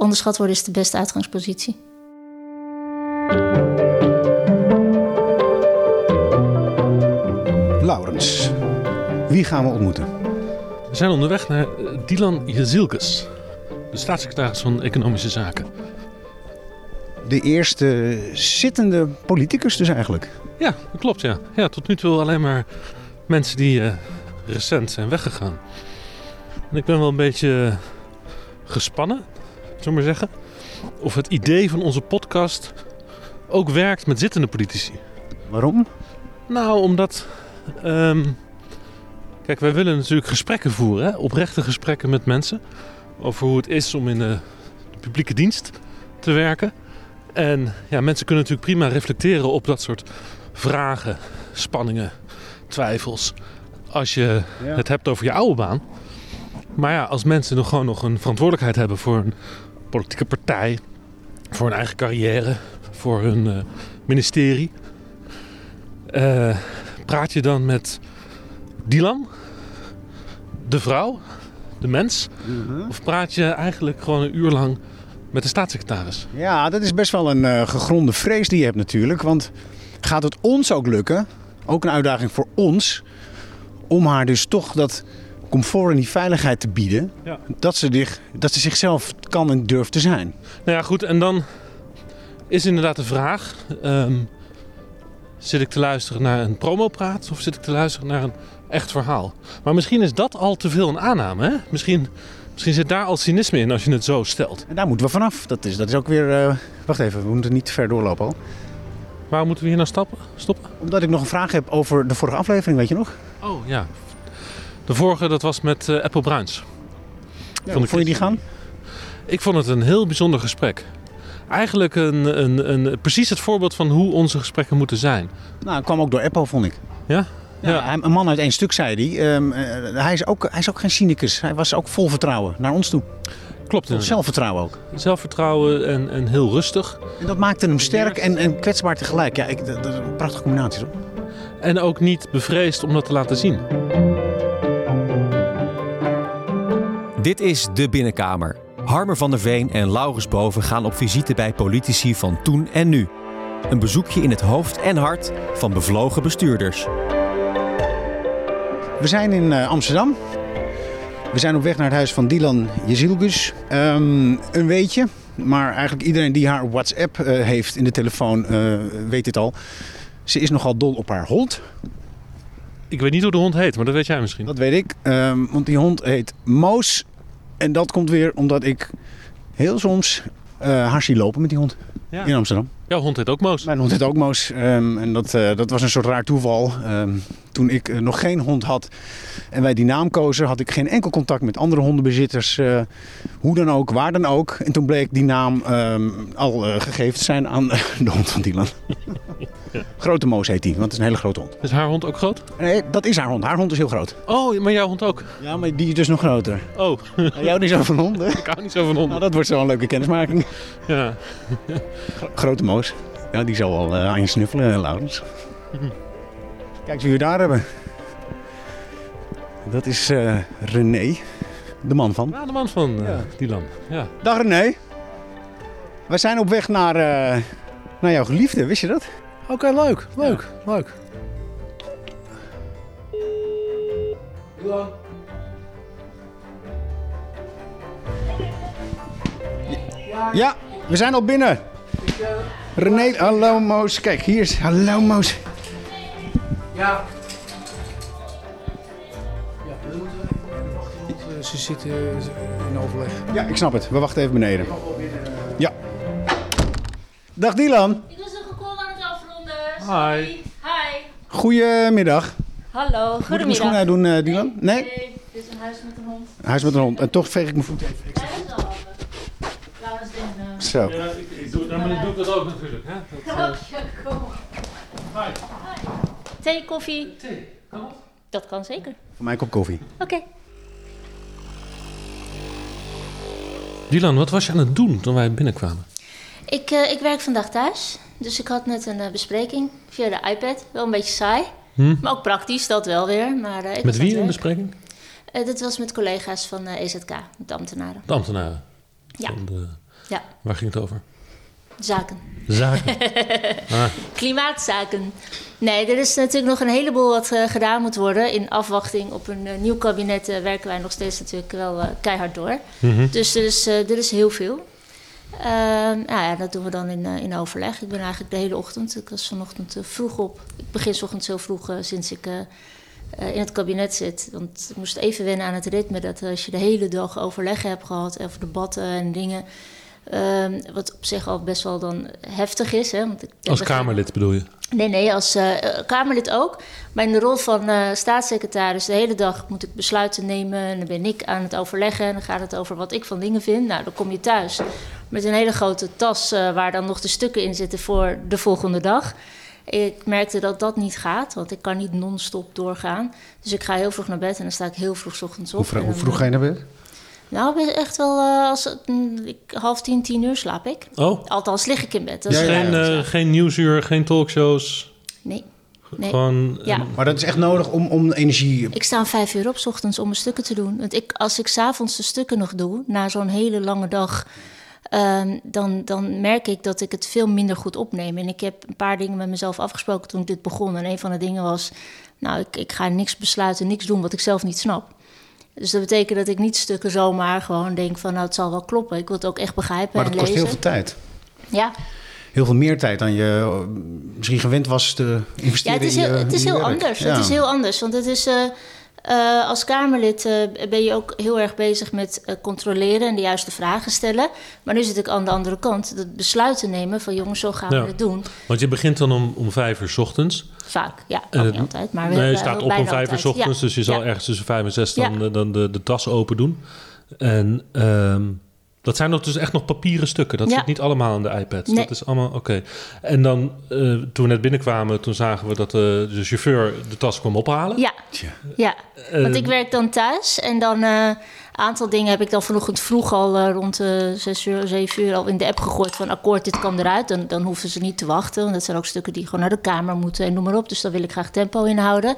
onderschat worden is de beste uitgangspositie. Laurens, wie gaan we ontmoeten? We zijn onderweg naar eh, Dylan Jezielkes, de staatssecretaris van Economische Zaken. De eerste zittende politicus dus eigenlijk. Ja, dat klopt ja. ja tot nu toe alleen maar mensen die eh, recent zijn weggegaan. En ik ben wel een beetje eh, gespannen, zullen maar zeggen. Of het idee van onze podcast ook werkt met zittende politici. Waarom? Nou, omdat. ehm, kijk, wij willen natuurlijk gesprekken voeren, hè? oprechte gesprekken met mensen. Over hoe het is om in de, de publieke dienst te werken. En ja, mensen kunnen natuurlijk prima reflecteren op dat soort vragen, spanningen, twijfels. Als je Ja. het hebt over je oude baan. Maar ja, als mensen nog gewoon nog een verantwoordelijkheid hebben voor een politieke partij, voor hun eigen carrière, voor hun eh, ministerie. eh, praat je dan met Dylan, de vrouw, de mens? Of praat je eigenlijk gewoon een uur lang met de staatssecretaris? Ja, dat is best wel een eh, gegronde vrees die je hebt natuurlijk. Want gaat het ons ook lukken, ook een uitdaging voor ons, om haar dus toch dat comfort en die veiligheid te bieden, Ja. dat, ze zich, dat ze zichzelf kan en durft te zijn. Nou ja, goed. En dan is inderdaad de vraag: ehm, zit ik te luisteren naar een promopraat of zit ik te luisteren naar een echt verhaal? Maar misschien is dat al te veel een aanname. Hè? Misschien, misschien zit daar al cynisme in als je het zo stelt. En daar moeten we vanaf. Dat is, dat is ook weer. eh, wacht even, we moeten niet te ver doorlopen al. Waarom moeten we hier nou stappen, stoppen? Omdat ik nog een vraag heb over de vorige aflevering, weet je nog? Oh ja. De vorige, dat was met eh, Apple Bruins. Ja, Vond hoe ik- vond je die gaan? Ik vond het een heel bijzonder gesprek. Eigenlijk een, een, een, precies het voorbeeld van hoe onze gesprekken moeten zijn. Nou, het kwam ook door Apple, vond ik. Ja? Ja, Een man uit één stuk, zei hij. Ehm, eh, hij, is ook, hij is ook geen cynicus. Hij was ook vol vertrouwen naar ons toe. Klopt. Inderdaad. zelfvertrouwen ook. Zelfvertrouwen en, en heel rustig. En dat maakte hem sterk en, en kwetsbaar tegelijk. Ja, ik, dat, dat is een prachtige combinatie, toch? En ook niet bevreesd om dat te laten zien. Dit is De Binnenkamer. Harmer van der Veen en Laurens Boven gaan op visite bij politici van toen en nu. Een bezoekje in het hoofd en hart van bevlogen bestuurders. We zijn in eh, Amsterdam. We zijn op weg naar het huis van Dylan Jezilgus. Ehm, een weetje, maar eigenlijk iedereen die haar WhatsApp eh, heeft in de telefoon eh, weet dit al. Ze is nogal dol op haar hond. Ik weet niet hoe de hond heet, maar dat weet jij misschien. Dat weet ik. Ehm, want die hond heet Moos. En dat komt weer omdat ik heel soms eh haar zie lopen met die hond Ja. in Amsterdam. Jouw hond heet ook Moos. Mijn hond heet ook Moos. Ehm, en dat, eh, dat was een soort raar toeval. Ehm, toen ik eh, nog geen hond had en wij die naam kozen, had ik geen enkel contact met andere hondenbezitters. eh, hoe dan ook, waar dan ook. En toen bleek die naam ehm, al gegeven te zijn aan de hond van Dylan. Grote Moos heet die, want het is een hele grote hond. Is haar hond ook groot? Nee, dat is haar hond. Haar hond is heel groot. Oh, maar jouw hond ook. Ja, maar die is dus nog groter. Oh, Nou, jou niet zo van honden? ik hou niet zo van honden. Nou, dat wordt zo een leuke kennismaking. Ja. Grote Moos. Ja, die zal wel eh, aan je snuffelen, eh, Laurens. Kijk eens wie we daar hebben. Dat is eh, René, de man van. Ja, de man van Ja. Dylan. Ja. Dag René. We zijn op weg naar, naar jouw geliefde, wist je dat? Oké, leuk, leuk, leuk. Ja, we zijn al binnen. René, hallo Moos. Kijk, hier is. Hallo Moos. Ja. Ja, we moeten even wachten, want eh, ze zitten in overleg. Ja, ik snap het. We wachten even beneden. Ja. Dag Dylan. Ik was nog een call aan het afronden. Hi. Hi. Goedemiddag. Hallo, Moet ik mijn schoenen uitdoen, eh, Dylan? Nee? Nee, dit is een huis met een hond. Hij is met een hond. En toch veeg ik mijn voet even. Zo. Ja, ik, ik doe, ik doe dat ook natuurlijk. Hè? Dat, eh, kom hi. Thee, koffie. Thee, kan dat? Dat kan zeker. Voor mij een kop koffie. Oké. Dylan, wat was je aan het doen toen wij binnenkwamen? Ik, eh, ik werk vandaag thuis. Dus ik had net een eh, bespreking via de iPad. Wel een beetje saai. Hm? Maar ook praktisch, dat wel weer. Maar, eh, Met wie een bespreking? Eh, dit was met collega's van eh, EZK, met de ambtenaren. De ambtenaren. Ja. Van de Ja. Waar ging het over? Zaken. Zaken. ah, Klimaatzaken. Nee, er is natuurlijk nog een heleboel wat eh, gedaan moet worden. In afwachting op een eh, nieuw kabinet eh, werken wij nog steeds natuurlijk wel keihard door. mhm. Dus er is, er is heel veel. Ehm, nou ja, dat doen we dan in, in overleg. Ik ben eigenlijk de hele ochtend, ik was vanochtend vroeg op. Ik begin 's ochtends heel vroeg sinds ik in het kabinet zit. Want ik moest even wennen aan het ritme dat als je de hele dag overleg hebt gehad over debatten en dingen. Ehm, wat op zich al best wel dan heftig is. Hè? Want ik Als Kamerlid bedoel je? Nee, nee, als eh, Kamerlid ook. Maar in de rol van eh, staatssecretaris, de hele dag moet ik besluiten nemen. En dan ben ik aan het overleggen. En dan gaat het over wat ik van dingen vind. Nou, dan kom je thuis met een hele grote tas eh, waar dan nog de stukken in zitten voor de volgende dag. Ik merkte dat dat niet gaat, want ik kan niet non-stop doorgaan. Dus ik ga heel vroeg naar bed en dan sta ik heel vroeg 's ochtends op. Hoe, vro- En hoe vroeg ga je naar bed? Nou, echt wel eh, als, ik, half tien, tien uur slaap ik. Oh, Althans, lig ik in bed. Dat dus is Ja, geen, eh, geen nieuwsuur, geen talkshows. Nee. Nee. Gewoon. Ja. eh, Maar dat is echt nodig om, om energie... Ik sta om vijf uur op 's ochtends om mijn stukken te doen. Want ik, als ik s'avonds de stukken nog doe, na zo'n hele lange dag, ehm, dan, dan merk ik dat ik het veel minder goed opneem. En ik heb een paar dingen met mezelf afgesproken toen ik dit begon. En een van de dingen was, nou, ik, ik ga niks besluiten, niks doen wat ik zelf niet snap. Dus dat betekent dat ik niet stukken zomaar gewoon denk van, nou, het zal wel kloppen. Ik wil het ook echt begrijpen Maar en dat kost lezen. heel veel tijd. Ja, Heel veel meer tijd dan je eh, misschien gewend was te Ja, investeren het is in heel, je- het is heel werk. anders. Ja. Het is heel anders. Want het is, eh, eh, als Kamerlid eh, ben je ook heel erg bezig met controleren en de juiste vragen stellen. Maar nu zit ik aan de andere kant. Het besluiten nemen van jongens, zo gaan Ja. we het doen. Want je begint dan om, om vijf uur 's ochtends. Vaak, ja. Ook niet altijd. Maar we nee, je staat op om vijf uur ochtends, Ja. dus je zal Ja. ergens tussen vijf en zes Ja. dan, eh, dan de, de tas open doen. En ehm, dat zijn nog dus echt nog papieren stukken. Dat Ja. zit niet allemaal aan de iPad. Nee. Dat is allemaal oké. En dan, eh, toen we net binnenkwamen, toen zagen we dat eh, de chauffeur de tas kwam ophalen. Ja, Tja. ja. Want ik werk dan thuis en dan aantal dingen heb ik dan vanochtend vroeg al eh, rond eh zes uur, zeven uur al in de app gegooid van akkoord, dit kan eruit. Dan, dan hoeven ze niet te wachten, want dat zijn ook stukken die gewoon naar de kamer moeten en noem maar op. Dus daar wil ik graag tempo in houden.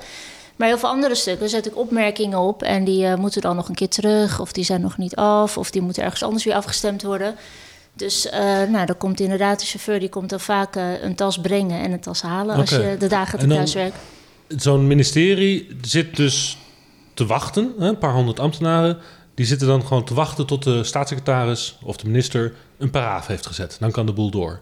Maar heel veel andere stukken zet ik opmerkingen op en die eh, moeten dan nog een keer terug of die zijn nog niet af of die moeten ergens anders weer afgestemd worden. Dus nou, dan komt inderdaad de chauffeur, die komt dan vaak een tas brengen en een tas halen als je de dagen te thuis werkt. Zo'n ministerie zit dus te wachten, hè, een paar honderd ambtenaren. Die zitten dan gewoon te wachten tot de staatssecretaris of de minister een paraaf heeft gezet. Dan kan de boel door.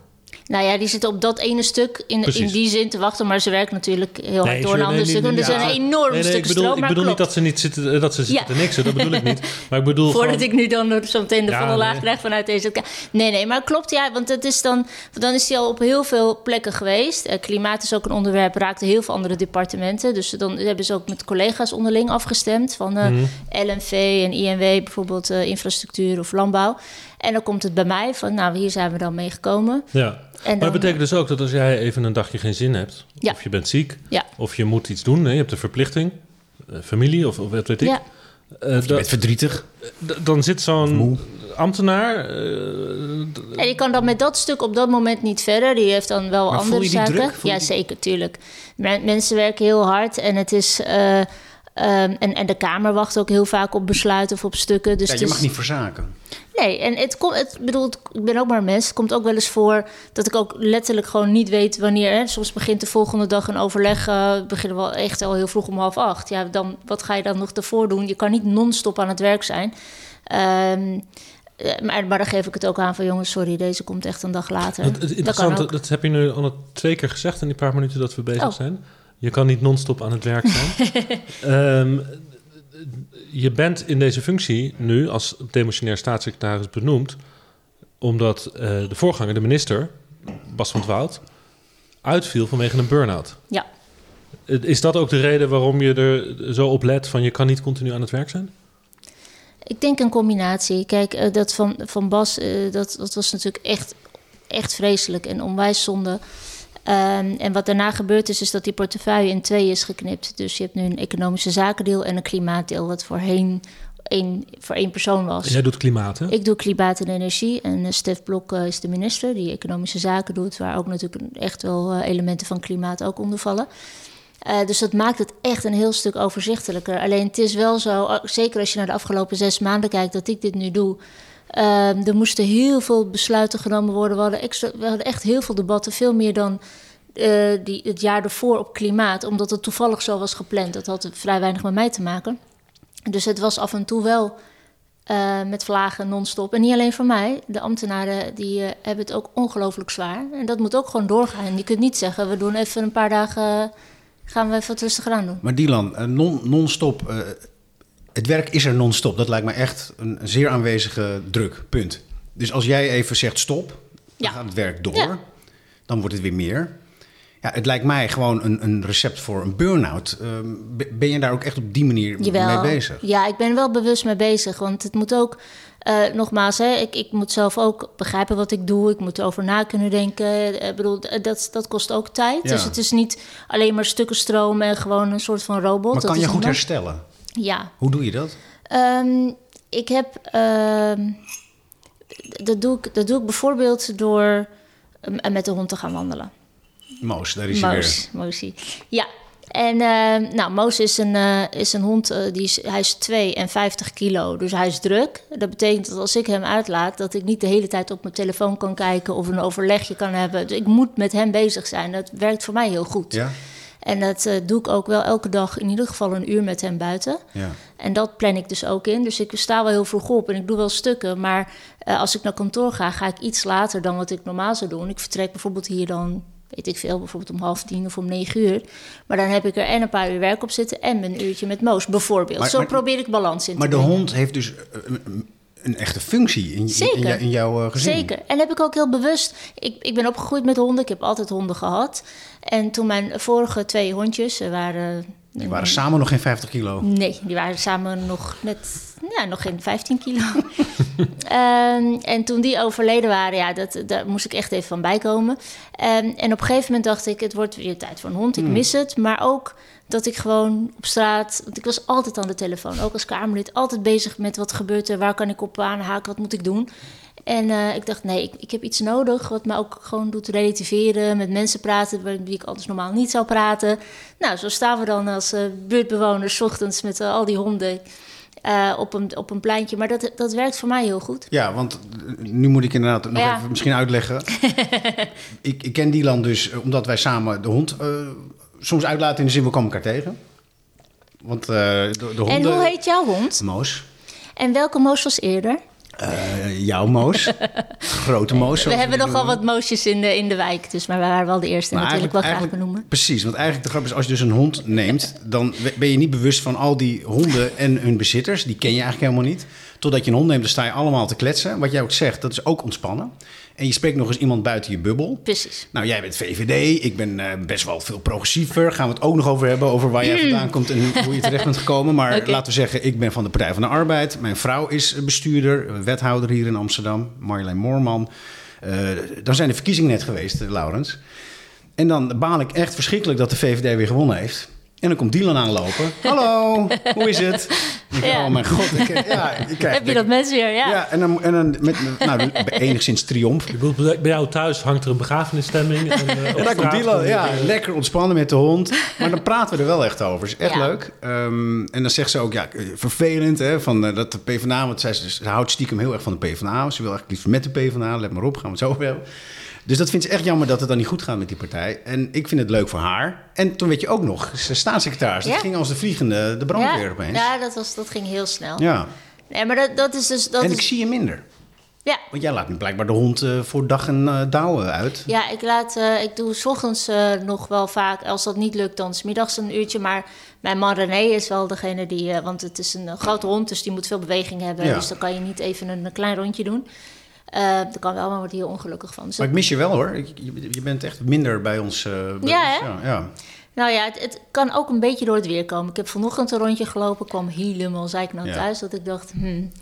Nou ja, die zitten op dat ene stuk in, in die zin te wachten, maar ze werken natuurlijk heel hard door een ander stuk. Er zijn een enorm Nee, nee, stuk ik bedoel, stroom, ik bedoel niet dat ze niet zitten, eh, dat ze zitten Ja. te niksen. Dat bedoel ik niet. Maar ik bedoel Voordat gewoon... ik nu dan zo meteen de Ja, volle laag krijg vanuit deze... Nee, nee, maar klopt, ja. Want het is dan, dan is hij al op heel veel plekken geweest. Eh, klimaat is ook een onderwerp, raakte heel veel andere departementen. Dus dan hebben ze ook met collega's onderling afgestemd... van eh, Mhm. LNV en INW, bijvoorbeeld infrastructuur of landbouw. En dan komt het bij mij van, nou, hier zijn we dan mee gekomen. Ja. En Maar dat betekent dus ook dat als jij even een dagje geen zin hebt... Ja. of je bent ziek, Ja. of je moet iets doen... hè, je hebt een verplichting, eh, familie of, of wat weet ik... Ja, eh, Je bent verdrietig. d- dan zit zo'n ambtenaar... eh, En je kan dan met dat stuk op dat moment niet verder. Die heeft dan wel Maar voel andere je die zaken. druk? Voel ja, die- zeker, tuurlijk. Men- mensen werken heel hard en het is. eh, ehm, en, en de Kamer wacht ook heel vaak op besluiten of op stukken. Dus Ja, je is- mag niet verzaken. Nee, en het komt, het bedoel, ik ben ook maar een mens. Het komt ook wel eens voor dat ik ook letterlijk gewoon niet weet wanneer. Hè. Soms begint de volgende dag een overleg. eh, we beginnen wel echt al heel vroeg om half acht. Ja, dan wat ga je dan nog ervoor doen? Je kan niet non-stop aan het werk zijn. Ehm, eh, maar, maar dan geef ik het ook aan van jongens, sorry, deze komt echt een dag later. Het, het dat dat heb je nu al twee keer gezegd in die paar minuten dat we bezig Oh. zijn. Je kan niet non-stop aan het werk zijn. Ehm, je bent in deze functie nu als demissionair staatssecretaris benoemd... omdat eh, de voorganger, de minister, Bas van het Woud... uitviel vanwege een burn-out. Ja. Is dat ook de reden waarom je er zo op let van... je kan niet continu aan het werk zijn? Ik denk een combinatie. Kijk, eh, dat van, van Bas, eh, dat, dat was natuurlijk echt, echt vreselijk en onwijs zonde. Ehm, en wat daarna gebeurd is, is dat die portefeuille in twee is geknipt. Dus je hebt nu een economische zakendeel en een klimaatdeel, wat voorheen één, voor één persoon was. Jij doet klimaat, hè? Ik doe klimaat en energie en eh, Stef Blok eh, is de minister die economische zaken doet, waar ook natuurlijk echt wel eh, elementen van klimaat ook onder vallen. Dus dat maakt het echt een heel stuk overzichtelijker. Alleen het is wel zo, eh, zeker als je naar de afgelopen zes maanden kijkt, dat ik dit nu doe. Ehm, er moesten heel veel besluiten genomen worden. We hadden, extra, we hadden echt heel veel debatten, veel meer dan eh, die, het jaar ervoor op klimaat, omdat het toevallig zo was gepland. Dat had vrij weinig met mij te maken. Dus het was af en toe wel uh, met vlagen non-stop. En niet alleen voor mij. De ambtenaren die, uh, hebben het ook ongelooflijk zwaar. En dat moet ook gewoon doorgaan. Je kunt niet zeggen, we doen even een paar dagen... gaan we even wat aan doen. Maar Dylan, non, non-stop... het werk is er non-stop. Dat lijkt me echt een, zeer aanwezige druk. Punt. Dus als jij even zegt stop, dan ja. gaat het werk door. Ja. Dan wordt het weer meer. Ja, het lijkt mij gewoon een, een recept voor een burn-out. Uh, ben je daar ook echt op die manier Jawel. mee bezig? Ja, ik ben wel bewust mee bezig. Want het moet ook, uh, nogmaals, hè, ik, ik moet zelf ook begrijpen wat ik doe. Ik moet erover na kunnen denken. Ik bedoel, dat, dat kost ook tijd. Ja. Dus het is niet alleen maar stukken stroom en gewoon een soort van robot. Maar kan dat je goed herstellen? Ja. Hoe doe je dat? Um, ik heb... Uh, dat, doe ik, dat doe ik bijvoorbeeld door met de hond te gaan wandelen. Moos, daar is Moos, hij weer. Moosie. Ja. En uh, nou, Moos is een, uh, is een hond, uh, die is, hij is 52 kilo, dus hij is druk. Dat betekent dat als ik hem uitlaat, dat ik niet de hele tijd op mijn telefoon kan kijken of een overlegje kan hebben. Dus ik moet met hem bezig zijn. Dat werkt voor mij heel goed. Ja. En dat doe ik ook wel elke dag, in ieder geval een uur met hem buiten. Ja. En dat plan ik dus ook in. Dus ik sta wel heel vroeg op en ik doe wel stukken. Maar als ik naar kantoor ga, ga ik iets later dan wat ik normaal zou doen. Ik vertrek bijvoorbeeld hier dan weet ik veel, bijvoorbeeld om half tien of om negen uur. Maar dan heb ik er en een paar uur werk op zitten en een uurtje met Moos, bijvoorbeeld. Maar, Zo maar, probeer ik balans in maar te de brengen. hond heeft dus een, een echte functie in, in, in, jouw gezin. Zeker. En heb ik ook heel bewust. Ik, ik ben opgegroeid met honden. Ik heb altijd honden gehad. En toen mijn vorige twee hondjes waren. Die waren samen nog geen 50 kilo. Nee, die waren samen nog net. Ja, nog geen 15 kilo. um, en toen die overleden waren, ja, dat, daar moest ik echt even van bijkomen. Um, en op een gegeven moment dacht ik, het wordt weer tijd voor een hond. Ik Hmm. mis het. Maar ook dat ik gewoon op straat... Want ik was altijd aan de telefoon, ook als Kamerlid. Altijd bezig met wat gebeurt er, waar kan ik op aanhaken, wat moet ik doen. En uh, ik dacht, nee, ik, ik, heb iets nodig wat me ook gewoon doet relativeren, met mensen praten met wie ik anders normaal niet zou praten. Nou, zo staan we dan als uh, buurtbewoners ochtends met uh, al die honden op, een, op een pleintje. Maar dat, dat werkt voor mij heel goed. Ja, want nu moet ik inderdaad nog Ja. even misschien uitleggen. ik, ik ken Dylan dus eh, omdat wij samen de hond eh, soms uitlaten in de zin we komen elkaar tegen. Want eh, de, de honden... En hoe heet jouw hond? Moos. En welke Moos was eerder? Eh, jouw Moos. Grote Moos. We hebben nogal wat moosjes in de, in de wijk. Dus, maar we waren wel de eerste. Maar ik wel graag benoemen. Precies, want eigenlijk de grap is, als je dus een hond neemt, dan ben je niet bewust van al die honden en hun bezitters. Die ken je eigenlijk helemaal niet. Totdat je een hond neemt, dan sta je allemaal te kletsen. Wat jij ook zegt, dat is ook ontspannen. En je spreekt nog eens iemand buiten je bubbel. Precies. Nou, jij bent VVD, ik ben eh, best wel veel progressiever. Gaan we het ook nog over hebben, over waar jij vandaan komt en hoe je terecht bent gekomen. Maar Hmm. Laten we zeggen, ik ben van de Partij van de Arbeid. Mijn vrouw is bestuurder, wethouder hier in Amsterdam, Marjolein Moorman. Eh, dan zijn de verkiezingen net geweest, eh, Laurens. En dan baal ik echt verschrikkelijk dat de VVD weer gewonnen heeft. En dan komt Dylan aanlopen. Hallo, hoe is het? Ik denk, Ja. Oh mijn god. Ik, ja, ik krijg, Heb je dat mensen weer? Ja. Ja, en dan, en dan met nou, enigszins triomf. Ik bedoel, bij jou thuis hangt er een begrafenisstemming. En, eh, daar komt Dylan, je, ja, eh, lekker ontspannen met de hond. Maar dan praten we er wel echt over. is echt Ja. leuk. Ehm, en dan zegt ze ook, ja, vervelend hè, van eh, dat de PvdA... Want zij, ze houdt stiekem heel erg van de PvdA. Ze wil eigenlijk liever met de PvdA. Let maar op, gaan we het zo over hebben. Dus dat vindt ze echt jammer dat het dan niet goed gaat met die partij. En ik vind het leuk voor haar. En toen weet je ook nog, ze is staatssecretaris. Dat Ja. ging als de vliegende de brandweer ja, opeens. ja dat, was, dat ging heel snel. Ja. Nee, maar dat, dat is dus... Dat En is, ik zie je minder. ja. Want jij laat nu blijkbaar de hond eh, voor dag en dauw uit. Ja, ik, laat, ik doe s ochtends nog wel vaak, als dat niet lukt, dan 's middags een uurtje. Maar mijn man René is wel degene die, want het is een grote hond, dus die moet veel beweging hebben. Ja. Dus dan kan je niet even een, een klein rondje doen. Dat kan wel, maar wordt heel ongelukkig van. Dus Maar ik mis je wel hoor. Ik- Je, je bent echt minder bij ons. eh, bij Ja, ons. Ja, ja. Nou ja, het, het kan ook een beetje door het weer komen. Ik heb vanochtend een rondje gelopen, kwam helemaal zeiknat Ja. thuis. Dat ik dacht, hmm.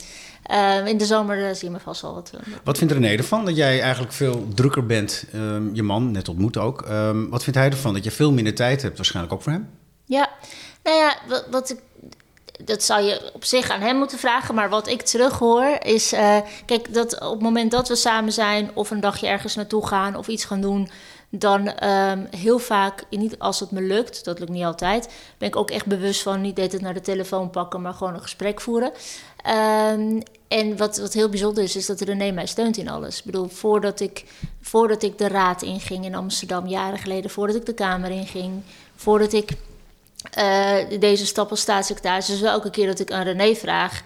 Eh, in de zomer zie je me vast wel wat. eh, Wat vindt René ervan dat jij eigenlijk veel drukker bent? Ehm, je man, net ontmoet ook. Ehm, wat vindt hij ervan dat je veel minder tijd hebt? Waarschijnlijk ook voor hem. Ja, nou ja, wat, wat ik. Dat zou je op zich aan hem moeten vragen. Maar wat ik terughoor is. eh, kijk, dat op het moment dat we samen zijn. of een dagje ergens naartoe gaan. of iets gaan doen. dan ehm, heel vaak, niet als het me lukt, dat lukt niet altijd, ben ik ook echt bewust van niet het naar de telefoon pakken, maar gewoon een gesprek voeren. Ehm, en wat, wat heel bijzonder is, is dat René mij steunt in alles. Ik bedoel, voordat ik, voordat ik de raad inging in Amsterdam, jaren geleden, voordat ik de Kamer inging, voordat ik uh, deze stap als staatssecretaris, dus elke keer dat ik aan René vraag,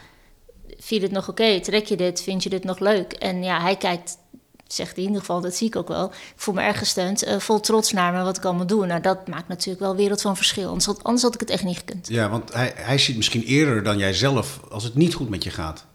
je dit nog oké? Trek je dit? Vind je dit nog leuk? En ja, hij kijkt zegt hij in ieder geval, dat zie ik ook wel. Ik voel me erg gesteund, uh, vol trots naar me wat ik allemaal doe. Nou, dat maakt natuurlijk wel wereld van verschil. Anders had, anders had ik het echt niet gekund. Ja, want hij, hij ziet misschien eerder dan jij zelf als het niet goed met je gaat.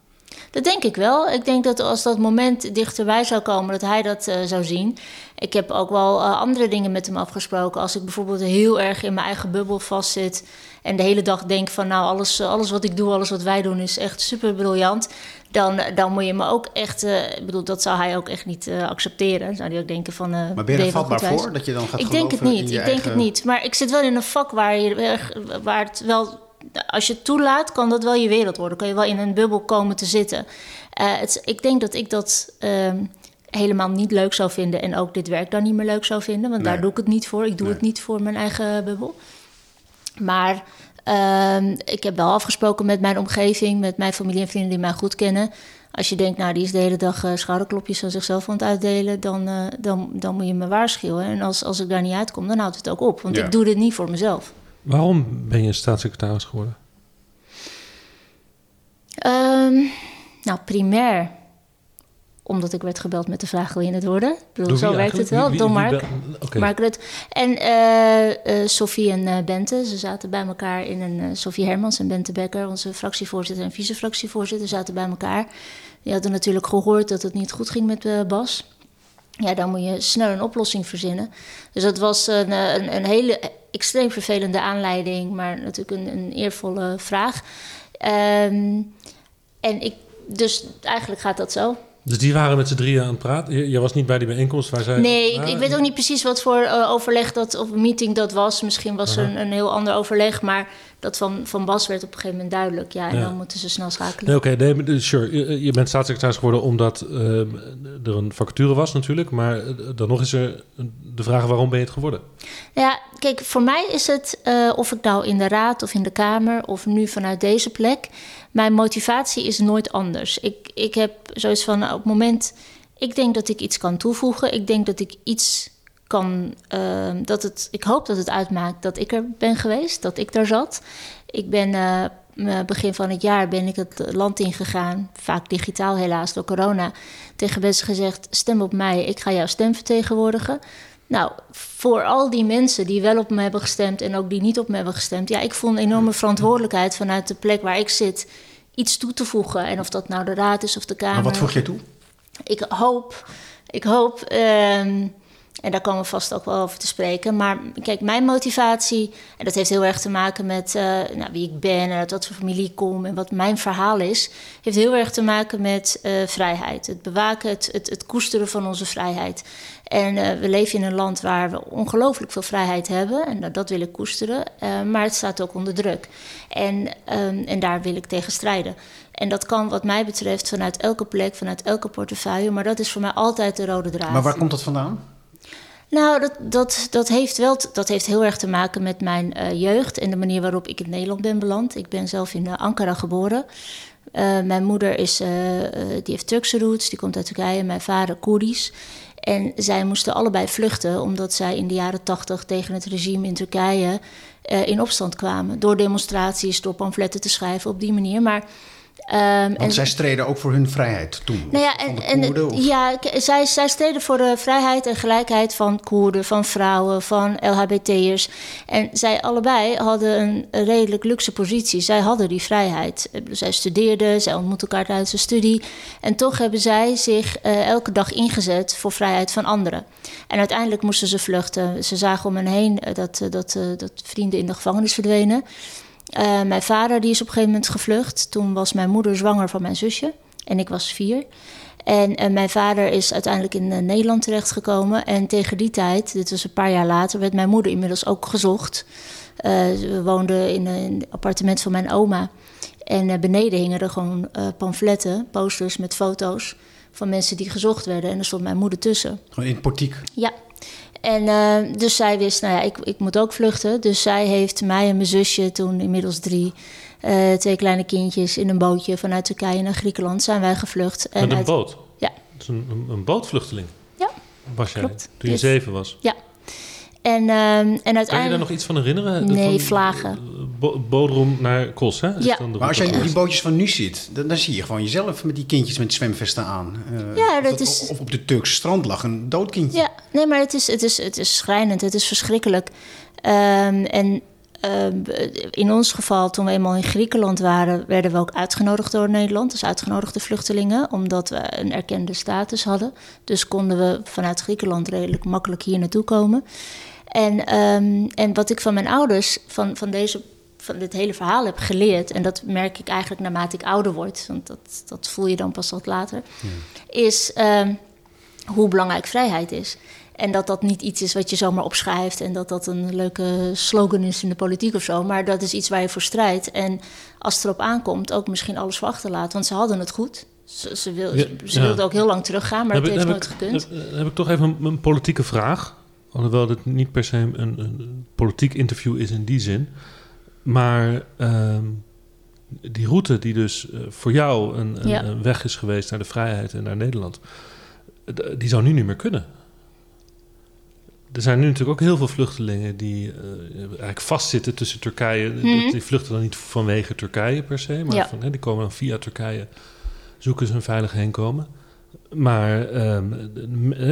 Dat denk ik wel. Ik denk dat als dat moment dichterbij zou komen, dat hij dat uh, zou zien. Ik heb ook wel uh, andere dingen met hem afgesproken. Als ik bijvoorbeeld heel erg in mijn eigen bubbel vastzit en de hele dag denk van nou, alles, alles wat ik doe, alles wat wij doen is echt super briljant dan, dan moet je me ook echt... Uh, ik bedoel, dat zou hij ook echt niet accepteren. Zou hij ook denken van... Maar ben je er vatbaar voor, dat je dan gaat Ik denk het niet, ik denk het niet. Maar ik zit wel in een vak waar, je, waar het wel... Als je het toelaat, kan dat wel je wereld worden. Kan je wel in een bubbel komen te zitten. het, ik denk dat ik dat... Ehm, helemaal niet leuk zou vinden en ook dit werk dan niet meer leuk zou vinden, want nee. daar doe ik het niet voor. Ik doe nee. het niet voor mijn eigen bubbel. Maar Um, ik heb wel afgesproken met mijn omgeving, met mijn familie en vrienden die mij goed kennen. Als je denkt, nou, die is de hele dag uh, schouderklopjes aan zichzelf aan het uitdelen, dan, uh, dan, dan moet je me waarschuwen. En als, als ik daar niet uitkom, dan houdt het ook op. Want ja. ik doe dit niet voor mezelf. Waarom ben je staatssecretaris geworden? Um, nou, primair omdat ik werd gebeld met de vraag: wil je het worden? Ik bedoel, zo werkt het wel. Door Mark. Okay. Mark Rutte. En uh, uh, Sophie en uh, Bente, ze zaten bij elkaar in een. Sophie Hermans en Bente Becker, onze fractievoorzitter en vice-fractievoorzitter, zaten bij elkaar. Die hadden natuurlijk gehoord dat het niet goed ging met Bas. Ja, dan moet je snel een oplossing verzinnen. Dus dat was een, een, een hele extreem vervelende aanleiding, maar natuurlijk een, een eervolle vraag. Um, en ik, dus eigenlijk gaat dat zo. Dus die waren met z'n drieën aan het praten? Je, je, was niet bij die bijeenkomst waar zij... Nee, ik, ik weet ook niet precies wat voor uh, overleg dat, of meeting dat was. Misschien was er een, een, heel ander overleg, maar dat van, van Bas werd op een gegeven moment duidelijk. Ja, en ja. dan moeten ze snel schakelen. Nee, Oké, okay, nee, sure. Je, je, bent staatssecretaris geworden omdat uh, er een vacature was natuurlijk. Maar dan nog is er de vraag waarom ben je het geworden? Ja, kijk, voor mij is het, uh, of ik nou in de raad of in de Kamer of nu vanuit deze plek... mijn motivatie is nooit anders. Ik, ik heb zoiets van, op het moment... Ik denk dat ik iets kan toevoegen. Ik denk dat ik iets kan. Uh, dat het, ik hoop dat het uitmaakt dat ik er ben geweest, dat ik daar zat. Ik ben. Uh, begin van het jaar ben ik het land ingegaan, vaak digitaal helaas door corona. Tegen mensen gezegd: stem op mij, ik ga jouw stem vertegenwoordigen. Nou, voor al die mensen die wel op me hebben gestemd en ook die niet op me hebben gestemd, ja, ik voel een enorme verantwoordelijkheid vanuit de plek waar ik zit iets toe te voegen. En of dat nou de raad is of de Kamer. Maar wat voeg je toe? Ik hoop, ik hoop. Uh, en daar komen we vast ook wel over te spreken. Maar kijk, mijn motivatie, en dat heeft heel erg te maken met uh, nou, wie ik ben en uit wat voor familie ik kom en wat mijn verhaal is, heeft heel erg te maken met uh, vrijheid. Het bewaken, het, het, het, koesteren van onze vrijheid. En uh, we leven in een land waar we ongelooflijk veel vrijheid hebben. En dat, dat wil ik koesteren. maar het staat ook onder druk. En, um, en daar wil ik tegen strijden. En dat kan, wat mij betreft, vanuit elke plek, vanuit elke portefeuille. Maar dat is voor mij altijd de rode draad. Maar waar komt dat vandaan? Nou, dat, dat, dat, heeft wel, dat heeft heel erg te maken met mijn uh, jeugd en de manier waarop ik in Nederland ben beland. Ik ben zelf in uh, Ankara geboren. Uh, mijn moeder is, die heeft Turkse roots, die komt uit Turkije. Mijn vader Koerdisch. En zij moesten allebei vluchten omdat zij in de jaren tachtig tegen het regime in Turkije in opstand kwamen. Door demonstraties, door pamfletten te schrijven op die manier. Maar Um, Want en, zij streden ook voor hun vrijheid toen? Nou ja, en, en, ja zij, zij streden voor de vrijheid en gelijkheid van Koerden, van vrouwen, van LHBT'ers. En zij allebei hadden een redelijk luxe positie. Zij hadden die vrijheid. Zij studeerden, zij ontmoetten elkaar tijdens de studie. En toch hebben zij zich uh, elke dag ingezet voor vrijheid van anderen. En uiteindelijk moesten ze vluchten. Ze zagen om hen heen dat, dat, dat vrienden in de gevangenis verdwenen. Uh, mijn vader die is op een gegeven moment gevlucht. Toen was mijn moeder zwanger van mijn zusje en ik was vier. En uh, mijn vader is uiteindelijk in uh, Nederland terechtgekomen. En tegen die tijd, dit was een paar jaar later, werd mijn moeder inmiddels ook gezocht. we woonden in een appartement van mijn oma. En beneden hingen er gewoon pamfletten, posters met foto's van mensen die gezocht werden. En er stond mijn moeder tussen. Gewoon in portiek? Ja, En eh, dus zij wist, nou ja, ik, ik moet ook vluchten. Dus zij heeft mij en mijn zusje, toen inmiddels drie, eh, twee kleine kindjes, in een bootje vanuit Turkije naar Griekenland zijn wij gevlucht. En Met een uit- boot? Ja. Dus een, een, een bootvluchteling? Ja, Was jij klopt. toen je Yes. zeven was? Ja. En, ehm, en uiteindelijk... Kan je daar nog iets van herinneren? Nee, Van, vlagen. eh, Bo Bodrum naar Kos, hè? Is Ja. dan Maar als jij die bootjes van nu ziet, dan, dan zie je gewoon jezelf met die kindjes met zwemvesten aan. Eh, Ja, of dat is- Of op de Turkse strand lag een dood kindje. Ja, nee, maar het is, het is, het is schrijnend, het is verschrikkelijk. Ehm, en ehm, in ons geval, toen we eenmaal in Griekenland waren, werden we ook uitgenodigd door Nederland. Dus uitgenodigde vluchtelingen, omdat we een erkende status hadden. Dus konden we vanuit Griekenland redelijk makkelijk hier naartoe komen. En, ehm, en wat ik van mijn ouders, van, van, deze, van dit hele verhaal heb geleerd, en dat merk ik eigenlijk naarmate ik ouder word, want dat, dat voel je dan pas wat later, is ehm, hoe belangrijk vrijheid is. En dat dat niet iets is wat je zomaar opschrijft en dat dat een leuke slogan is in de politiek of zo. Maar dat is iets waar je voor strijdt. En als het erop aankomt, ook misschien alles voor achterlaten. Want ze hadden het goed. Ze, ze, wil, Ja, ze ja. wilden ook heel lang teruggaan, maar ik- heeft nooit ik- gekund. Heb, heb ik toch even een, een politieke vraag. Alhoewel dit niet per se een, een politiek interview is in die zin. Maar ehm, die route die dus eh, voor jou een, een, Ja. een weg is geweest naar de vrijheid en naar Nederland... die zou nu niet meer kunnen. Er zijn nu natuurlijk ook heel veel vluchtelingen die eh, eigenlijk vastzitten tussen Turkije. Mhm. Die vluchten dan niet vanwege Turkije per se, maar Ja. van, hè, die komen dan via Turkije, zoeken ze een veilig heenkomen. Maar ehm,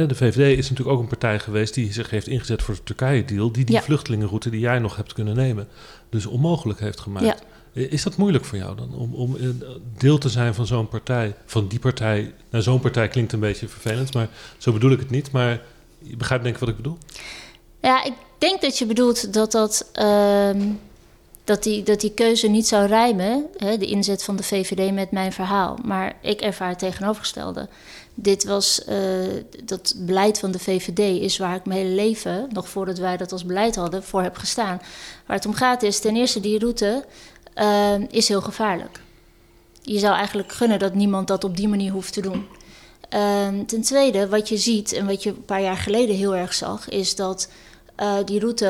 de, VVD is natuurlijk ook een partij geweest die zich heeft ingezet voor de Turkije-deal, die die Ja. vluchtelingenroute die jij nog hebt kunnen nemen, dus onmogelijk heeft gemaakt. Ja. Is dat moeilijk voor jou dan, om, om eh, deel te zijn van zo'n partij, van die partij? Nou, zo'n partij klinkt een beetje vervelend, maar zo bedoel ik het niet. Maar je begrijpt denk ik wat ik bedoel? Ja, ik denk dat je bedoelt dat, dat, ehm, dat, die, dat die keuze niet zou rijmen, hè, de inzet van de VVD met mijn verhaal. Maar ik ervaar het tegenovergestelde. Dit was, eh, dat beleid van de VVD is waar ik mijn hele leven, nog voordat wij dat als beleid hadden, voor heb gestaan. Waar het om gaat is, ten eerste die route ehm, is heel gevaarlijk. Je zou eigenlijk gunnen dat niemand dat op die manier hoeft te doen. Ehm, ten tweede, wat je ziet en wat je een paar jaar geleden heel erg zag, is dat eh, die route,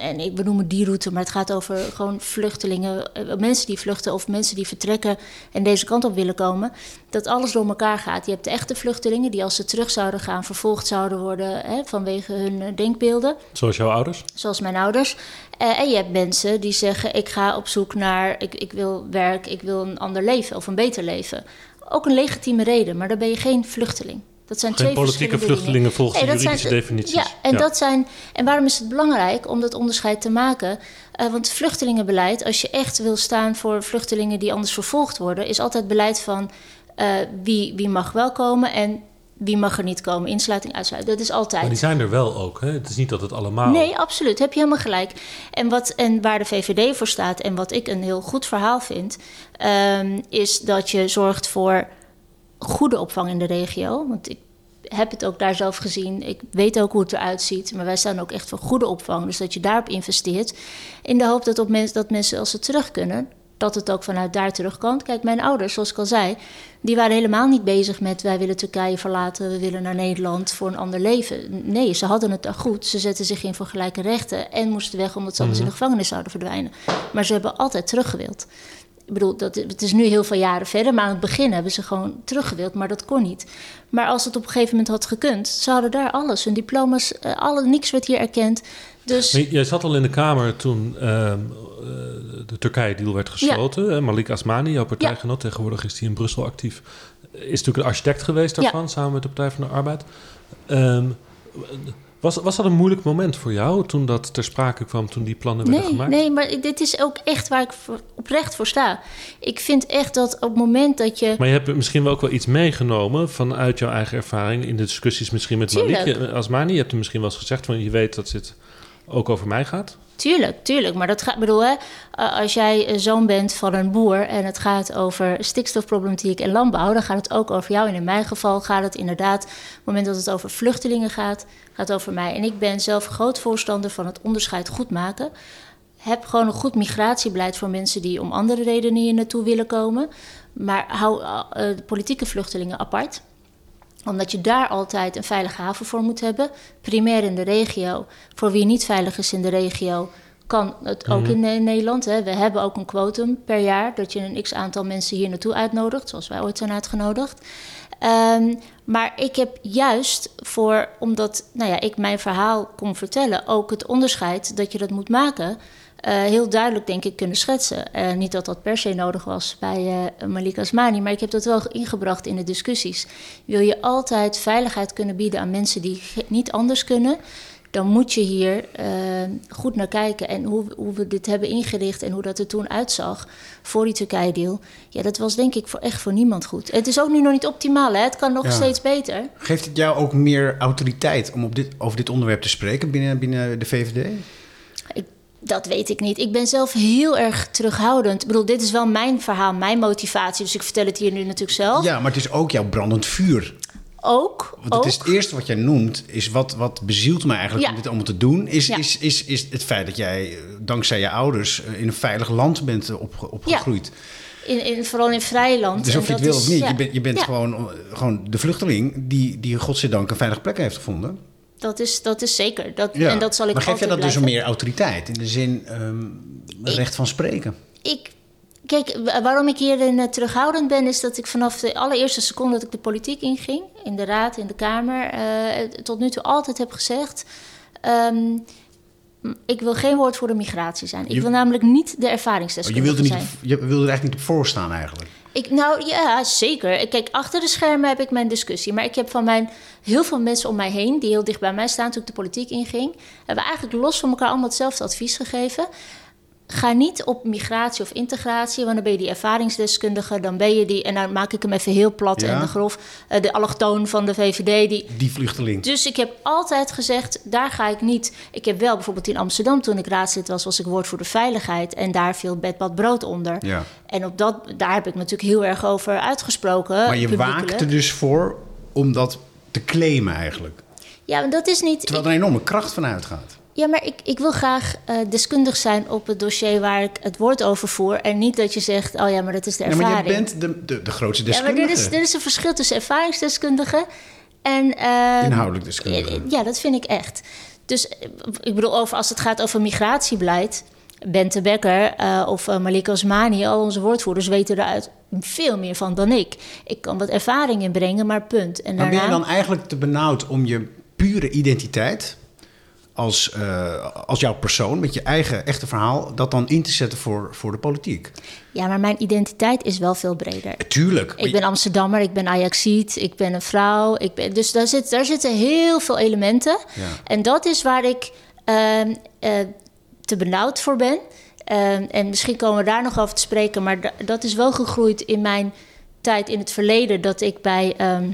en ik benoem het die route, maar het gaat over gewoon vluchtelingen, eh, mensen die vluchten of mensen die vertrekken en deze kant op willen komen, dat alles door elkaar gaat. Je hebt de echte vluchtelingen die als ze terug zouden gaan vervolgd zouden worden hè, vanwege hun eh, denkbeelden Zoals jouw ouders? zoals mijn ouders. En je hebt mensen die zeggen: Ik ga op zoek naar, ik, ik wil werk, ik wil een ander leven of een beter leven. Ook een legitieme reden, maar dan ben je geen vluchteling. Dat zijn Geen twee politieke vluchtelingen dingen. volgens de juridische zijn- definities. Ja, en, Ja. Dat zijn, en waarom is het belangrijk om dat onderscheid te maken? Eh, want vluchtelingenbeleid, als je echt wil staan voor vluchtelingen die anders vervolgd worden, is altijd beleid van eh, wie, wie mag wel komen en wie mag er niet komen. Insluiting, uitsluiting. Dat is altijd. Maar die zijn er wel ook. Hè? Het is niet dat het allemaal... Nee, absoluut. Heb je helemaal gelijk. En, wat, en waar de VVD voor staat en wat ik een heel goed verhaal vind, ehm, is dat je zorgt voor goede opvang in de regio. Want ik heb het ook daar zelf gezien. Ik weet ook hoe het eruit ziet. Maar wij staan ook echt voor goede opvang. Dus dat je daarop investeert. In de hoop dat, op mens, dat mensen, als ze terug kunnen, dat het ook vanuit daar terugkomt. Kijk, mijn ouders, zoals ik al zei, die waren helemaal niet bezig met wij willen Turkije verlaten, we willen naar Nederland voor een ander leven. Nee, ze hadden het daar goed. Ze zetten zich in voor gelijke rechten en moesten weg omdat ze anders in de gevangenis zouden verdwijnen. Maar ze hebben altijd teruggewild. Ik bedoel, dat, het is nu heel veel jaren verder, maar aan het begin hebben ze gewoon teruggewild, maar dat kon niet. Maar als het op een gegeven moment had gekund, ze hadden daar alles, hun diploma's, eh, alle, niks werd hier erkend. Dus Maar jij zat al in de Kamer toen ehm, eh, de Turkije-deal werd gesloten. Malik Asmani, jouw partijgenoot, tegenwoordig is hij in Brussel actief. Is natuurlijk de architect geweest daarvan, samen met de Partij van de Arbeid. Ehm, was, was dat een moeilijk moment voor jou toen dat ter sprake kwam, toen die plannen werden gemaakt? nee, maar dit is ook echt waar ik voor, oprecht voor sta. Ik vind echt dat op het moment dat je... Maar je hebt misschien wel ook wel iets meegenomen vanuit jouw eigen ervaring in de discussies misschien met Malik Tuurlijk. Je- Asmani. Je hebt hem misschien wel eens gezegd van je weet dat dit ook over mij gaat. Tuurlijk, tuurlijk. Maar dat gaat, bedoel, hè, als jij zoon bent van een boer en het gaat over stikstofproblematiek en landbouw, dan gaat het ook over jou. En in mijn geval gaat het inderdaad, op het moment dat het over vluchtelingen gaat, gaat het over mij. En ik ben zelf groot voorstander van het onderscheid goed maken. Heb gewoon een goed migratiebeleid voor mensen die om andere redenen hier naartoe willen komen. Maar hou eh, politieke vluchtelingen apart. Omdat je daar altijd een veilige haven voor moet hebben. Primair in de regio. Voor wie niet veilig is in de regio, kan het ook in, in Nederland. Hè. We hebben ook een quotum per jaar dat je een x aantal mensen hier naartoe uitnodigt, zoals wij ooit zijn uitgenodigd. Ehm, maar ik heb juist voor, omdat nou ja, ik mijn verhaal kon vertellen, ook het onderscheid dat je dat moet maken. Eh, heel duidelijk, denk ik, kunnen schetsen. Eh, niet dat dat per se nodig was bij eh Malika Asmani, maar ik heb dat wel ingebracht in de discussies. Wil je altijd veiligheid kunnen bieden aan mensen die niet anders kunnen, dan moet je hier goed naar kijken. En hoe, hoe we dit hebben ingericht en hoe dat er toen uitzag voor die Turkije-deal. Ja, dat was denk ik voor, echt voor niemand goed. Het is ook nu nog niet optimaal, hè? het kan nog Ja. steeds beter. Geeft het jou ook meer autoriteit om op dit, over dit onderwerp te spreken binnen, binnen de VVD? Dat weet ik niet. Ik ben zelf heel erg terughoudend. Ik bedoel, dit is wel mijn verhaal, mijn motivatie. Dus ik vertel het hier nu natuurlijk zelf. Ja, maar het is ook jouw brandend vuur. Ook. Want ook. het is het eerste wat jij noemt, is wat, wat bezielt me eigenlijk Ja. om dit allemaal te doen, is, Ja. is, is, is het feit dat jij eh, dankzij je ouders eh, in een veilig land bent eh, opge- opgegroeid. in, in, vooral in Vrijland. Dus of je het wil of niet, ja. je bent, je bent Ja, gewoon, gewoon de vluchteling die, die godzijdank een veilige plek heeft gevonden. Dat is, dat is zeker. Dat, Ja. En dat zal ik maar geef jij altijd dat dus blijven. meer autoriteit? In de zin ehm, recht van spreken? Ik, kijk, wa- waarom ik hierin eh, terughoudend ben, is dat ik vanaf de allereerste seconde dat ik de politiek inging, in de raad, in de Kamer, eh, tot nu toe altijd heb gezegd. ehm, ik wil geen woord voor de migratie zijn. Ik Je- wil namelijk niet de Oh, ervaringsdeskundige je, wilde niet, zijn. je wilde er eigenlijk niet op voorstaan eigenlijk. Ik, nou ja, zeker. Kijk, achter de schermen heb ik mijn discussie. Maar ik heb van mijn heel veel mensen om mij heen, die heel dicht bij mij staan toen ik de politiek inging, hebben eigenlijk los van elkaar allemaal hetzelfde advies gegeven. Ga niet op migratie of integratie, want dan ben je die ervaringsdeskundige, dan ben je die, en dan maak ik hem even heel plat Ja. en de grof, eh, de allochtoon van de VVD, die, Die vluchteling. dus ik heb altijd gezegd, daar ga ik niet. Ik heb wel bijvoorbeeld in Amsterdam, toen ik raadslid was, was ik woord voor de veiligheid. En daar viel bed, bad, brood onder. Ja. En op dat, daar heb ik natuurlijk heel erg over uitgesproken. Maar je waakt er dus voor om dat te claimen eigenlijk. Ja, maar dat is niet. Terwijl er een enorme kracht van uitgaat. Ja, maar ik, ik wil graag eh, deskundig zijn op het dossier waar ik het woord over voer. En niet dat je zegt, oh ja, maar dat is de Ja, ervaring. maar je bent de, de, de grootste ja, maar deskundige. dit is, dit is een verschil tussen ervaringsdeskundige en... eh, Inhoudelijk deskundige. Ja, dat vind ik echt. Dus eh, ik bedoel, over, als het gaat over migratiebeleid... Bente Becker eh, of uh, Malika Osmani, al onze woordvoerders weten eruit veel meer van dan ik. Ik kan wat ervaring inbrengen, maar punt. En Maar ben je daarna- dan eigenlijk te benauwd om je pure identiteit... Als, eh, als jouw persoon, met je eigen echte verhaal... dat dan in te zetten voor, voor de politiek? Ja, maar mijn identiteit is wel veel breder. Tuurlijk. Ik ben Amsterdammer, ik ben Ajaxiet, ik ben een vrouw. Ik ben, dus daar, zit, daar zitten heel veel elementen. Ja. En dat is waar ik ehm, eh, te benauwd voor ben. Ehm, en misschien komen we daar nog over te spreken, maar da- dat is wel gegroeid in mijn tijd in het verleden dat ik bij ehm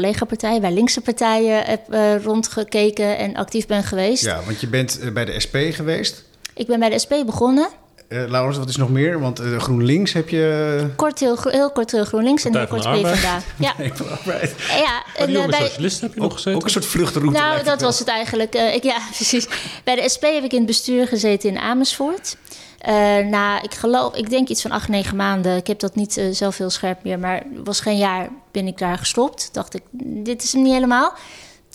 collega-partijen, bij linkse partijen heb eh, rondgekeken en actief ben geweest. Ja, want je bent eh, bij de SP geweest. Ik ben bij de SP begonnen. Eh Laurens, wat is nog meer? Want eh, GroenLinks heb je... Kort, heel, gro- heel kort heel GroenLinks en heel Partij kort PvdA. Ja, Nee, van ja Bij en, de eh, jonge bij, socialisten heb je nog Ook, gezeten. ook een soort vluchtroute. Nou, lijkt dat wel. was het eigenlijk. Eh, ik, ja, precies. Bij de SP heb ik in het bestuur gezeten in Amersfoort. Eh na, ik geloof, ik denk iets van acht, negen maanden. Ik heb dat niet eh, zelf scherp meer, maar was geen jaar ben ik daar gestopt. Dacht ik, dit is hem niet helemaal.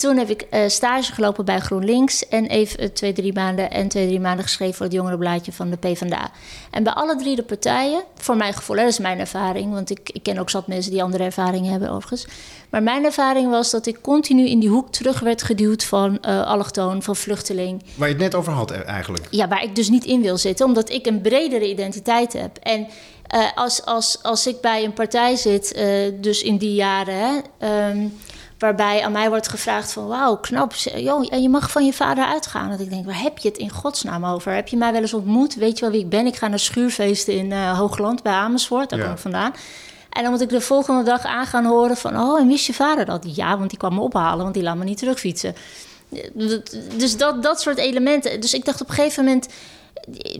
Toen heb ik eh, stage gelopen bij GroenLinks en even eh, twee, drie maanden en twee, drie maanden geschreven voor het jongerenblaadje van de PvdA. En bij alle drie de partijen, voor mijn gevoel, hè, dat is mijn ervaring, want ik, ik ken ook zat mensen die andere ervaringen hebben overigens. Maar mijn ervaring was dat ik continu in die hoek terug werd geduwd van eh allochtoon, van vluchteling. Waar je het net over had eigenlijk. Ja, waar ik dus niet in wil zitten, omdat ik een bredere identiteit heb. En als, als, als ik bij een partij zit, dus in die jaren, hè, ehm, waarbij aan mij wordt gevraagd van... wauw, knap, joh, en je mag van je vader uitgaan. Dat ik denk, waar heb je het in godsnaam over? Heb je mij wel eens ontmoet? Weet je wel wie ik ben? Ik ga naar schuurfeesten in eh, Hoogland bij Amersfoort, daar Ja. kom ik vandaan. En dan moet ik de volgende dag aan gaan horen van... oh, en wist je vader dat? Ja, want die kwam me ophalen, want die laat me niet terugfietsen. Dus dat, dat soort elementen. Dus ik dacht op een gegeven moment...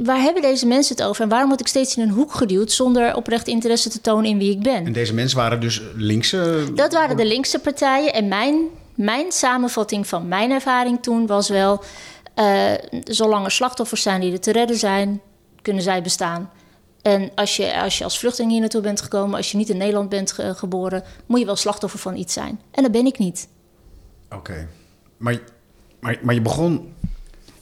waar hebben deze mensen het over? En waarom word ik steeds in een hoek geduwd... zonder oprecht interesse te tonen in wie ik ben? En deze mensen waren dus linkse... Dat waren de linkse partijen. En mijn, mijn samenvatting van mijn ervaring toen was wel... eh, zolang er slachtoffers zijn die er te redden zijn, kunnen zij bestaan. En als je, als je als vluchteling hier naartoe bent gekomen, als je niet in Nederland bent ge- geboren, moet je wel slachtoffer van iets zijn. En dat ben ik niet. Oké. Maar, maar, maar je begon...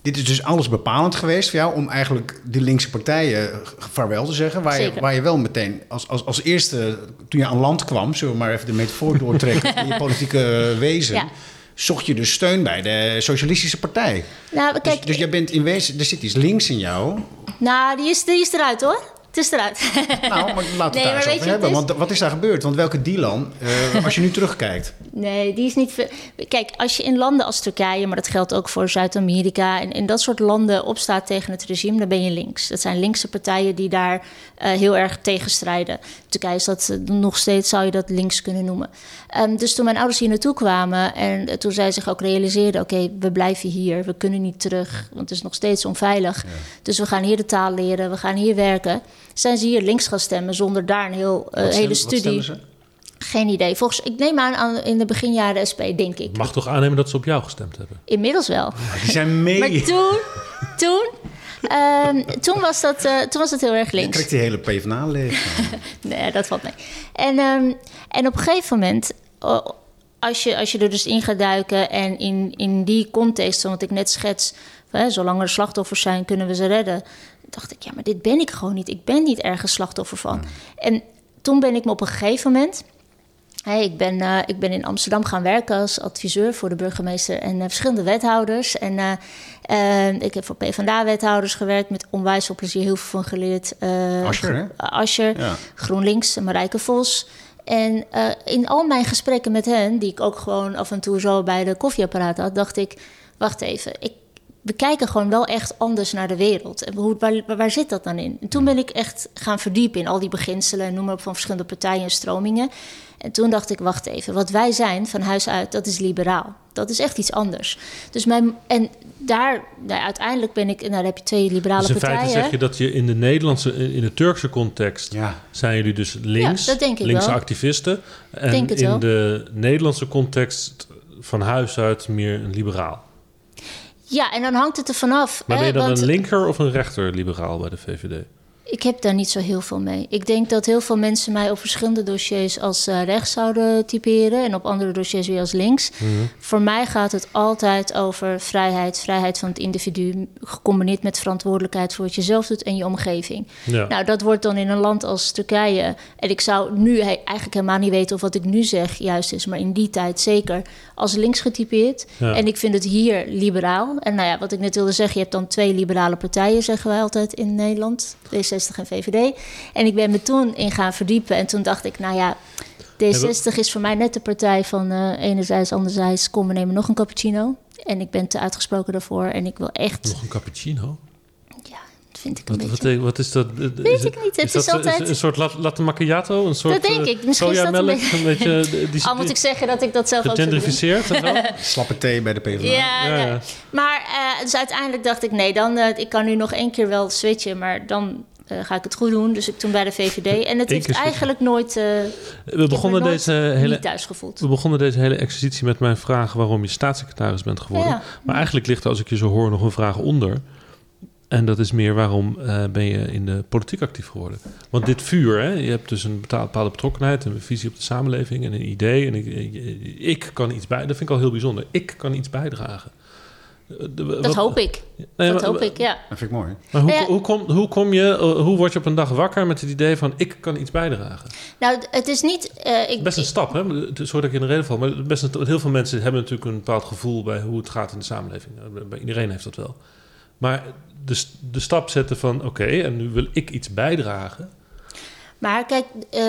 Dit is dus alles bepalend geweest voor jou... om eigenlijk die linkse partijen vaarwel te zeggen... waar, je, waar je wel meteen als, als, als eerste... toen je aan land kwam, zullen we maar even de metafoor doortrekken... in je politieke wezen... Ja. zocht je dus steun bij de Socialistische Partij. Nou, kijk, dus, dus jij bent in wezen... er zit iets links in jou... nou, die is, die is eruit hoor. Is eruit. Nou, maar laten we Nee, het daar maar eens weet over je, hebben. is- Want wat is daar gebeurd? Want welke Dylan, eh, als je nu terugkijkt... Nee, die is niet. Kijk, als je in landen als Turkije, maar dat geldt ook voor Zuid-Amerika en in dat soort landen opstaat tegen het regime, dan ben je links. Dat zijn linkse partijen die daar eh, heel erg tegen strijden. Turkije is dat eh, nog steeds, zou je dat links kunnen noemen. Ehm, dus toen mijn ouders hier naartoe kwamen en toen zij zich ook realiseerden: oké, we blijven hier, we kunnen niet terug, want het is nog steeds onveilig. Dus we gaan hier de taal leren, we gaan hier werken. Zijn ze hier links gaan stemmen zonder daar een heel, eh, Wat hele studie. stemmen ze? Geen idee. Volgens, ik neem aan, aan in de beginjaren SP, denk ik. Mag toch aannemen dat ze op jou gestemd hebben? Inmiddels wel. Maar die zijn mee... Maar toen, toen, ehm, toen, was dat, eh, toen was het heel erg Je links. trekt die hele PvdA leeg. Nee, dat valt mee. En, ehm, en op een gegeven moment, oh, als je, als je er dus in gaat duiken en in, in die context, van wat ik net schets, hè, zolang er slachtoffers zijn, kunnen we ze redden. Dacht ik, ja, maar dit ben ik gewoon niet. Ik ben niet ergens slachtoffer van. En toen ben ik me op een gegeven moment. Hey, ik, ben, eh, ik ben in Amsterdam gaan werken als adviseur voor de burgemeester en eh, verschillende wethouders. En eh, ik heb voor PvdA-wethouders gewerkt, met onwijs veel plezier heel veel van geleerd. Asscher, hè? Asscher, Ja. GroenLinks, en Marijke Vos. En in al mijn gesprekken met hen, die ik ook gewoon af en toe zo bij de koffieapparaat had, dacht ik: wacht even, ik, we kijken gewoon wel echt anders naar de wereld. En hoe, waar, waar zit dat dan in? En toen ben ik echt gaan verdiepen in al die beginselen en noem maar op van verschillende partijen en stromingen. En toen dacht ik, wacht even, wat wij zijn van huis uit, dat is liberaal. Dat is echt iets anders. Dus mijn, en daar, nou, uiteindelijk ben ik, nou, daar heb je twee liberale Dus in partijen. feite zeg je dat je in de Nederlandse, in de Turkse context Ja. zijn jullie dus links, Ja, dat denk ik linkse wel. activisten. En Denk het in wel. de Nederlandse context van huis uit meer een liberaal. Ja, en dan hangt het er vanaf. Maar ben hè, je dan want- een linker of een rechter liberaal bij de VVD? Ik heb daar niet zo heel veel mee. Ik denk dat heel veel mensen mij op verschillende dossiers als eh, rechts zouden typeren en op andere dossiers weer als links. Mhm. Voor mij gaat het altijd over vrijheid, vrijheid van het individu, gecombineerd met verantwoordelijkheid voor wat je zelf doet en je omgeving. Ja. Nou, dat wordt dan in een land als Turkije. En ik zou nu eigenlijk helemaal niet weten of wat ik nu zeg juist is, maar in die tijd zeker als links getypeerd. Ja. En ik vind het hier liberaal. En nou ja, wat ik net wilde zeggen, je hebt dan twee liberale partijen, zeggen wij altijd in Nederland, D60 en VVD. En ik ben me toen in gaan verdiepen en toen dacht ik, nou ja. D60 is voor mij net de partij van eh, enerzijds, anderzijds, kom we nemen nog een cappuccino. En ik ben te uitgesproken daarvoor en ik wil echt, Nog een cappuccino? ja, dat vind ik een Wat, beetje... wat, wat is dat? Weet ik niet, het dat is altijd- een soort latte, macchiato? Een soort, Dat denk eh, ik. Misschien is dat een sojamelk, een beetje... eh, die, Al moet ik zeggen dat ik dat zelf ook doe. Slappe thee bij de PvdA. Ja, Ja, nee. ja. maar eh, dus uiteindelijk dacht ik, nee, dan, ik kan nu nog één keer wel switchen, maar dan eh, ga ik het goed doen. Dus ik toen bij de VVD. En het heeft switchen. eigenlijk nooit, eh We begonnen, nooit deze hele, niet thuis gevoeld. we begonnen deze hele exercitie met mijn vraag waarom je staatssecretaris bent geworden. Ja. Maar eigenlijk ligt er, als ik je zo hoor, nog een vraag onder. En dat is meer waarom eh, ben je in de politiek actief geworden? Want dit vuur, hè, je hebt dus een bepaal- bepaalde betrokkenheid, een visie op de samenleving en een idee. En ik, ik kan iets bij, dat vind ik al heel bijzonder. Ik kan iets bijdragen. De- Dat wat- hoop ik. Nee, dat maar- hoop ik, ja. Dat vind ik mooi. Maar hoe, ja. hoe, kom, hoe kom je, eh, hoe word je op een dag wakker met het idee van ik kan iets bijdragen? Nou, het is niet... eh, ik, Best een stap, hè? Het is- Sorry dat ik in de reden val, maar best een, heel veel mensen hebben natuurlijk een bepaald gevoel bij hoe het gaat in de samenleving. Eh, Bij iedereen heeft dat wel. Maar de, de stap zetten van oké, en nu wil ik iets bijdragen. Maar kijk, eh,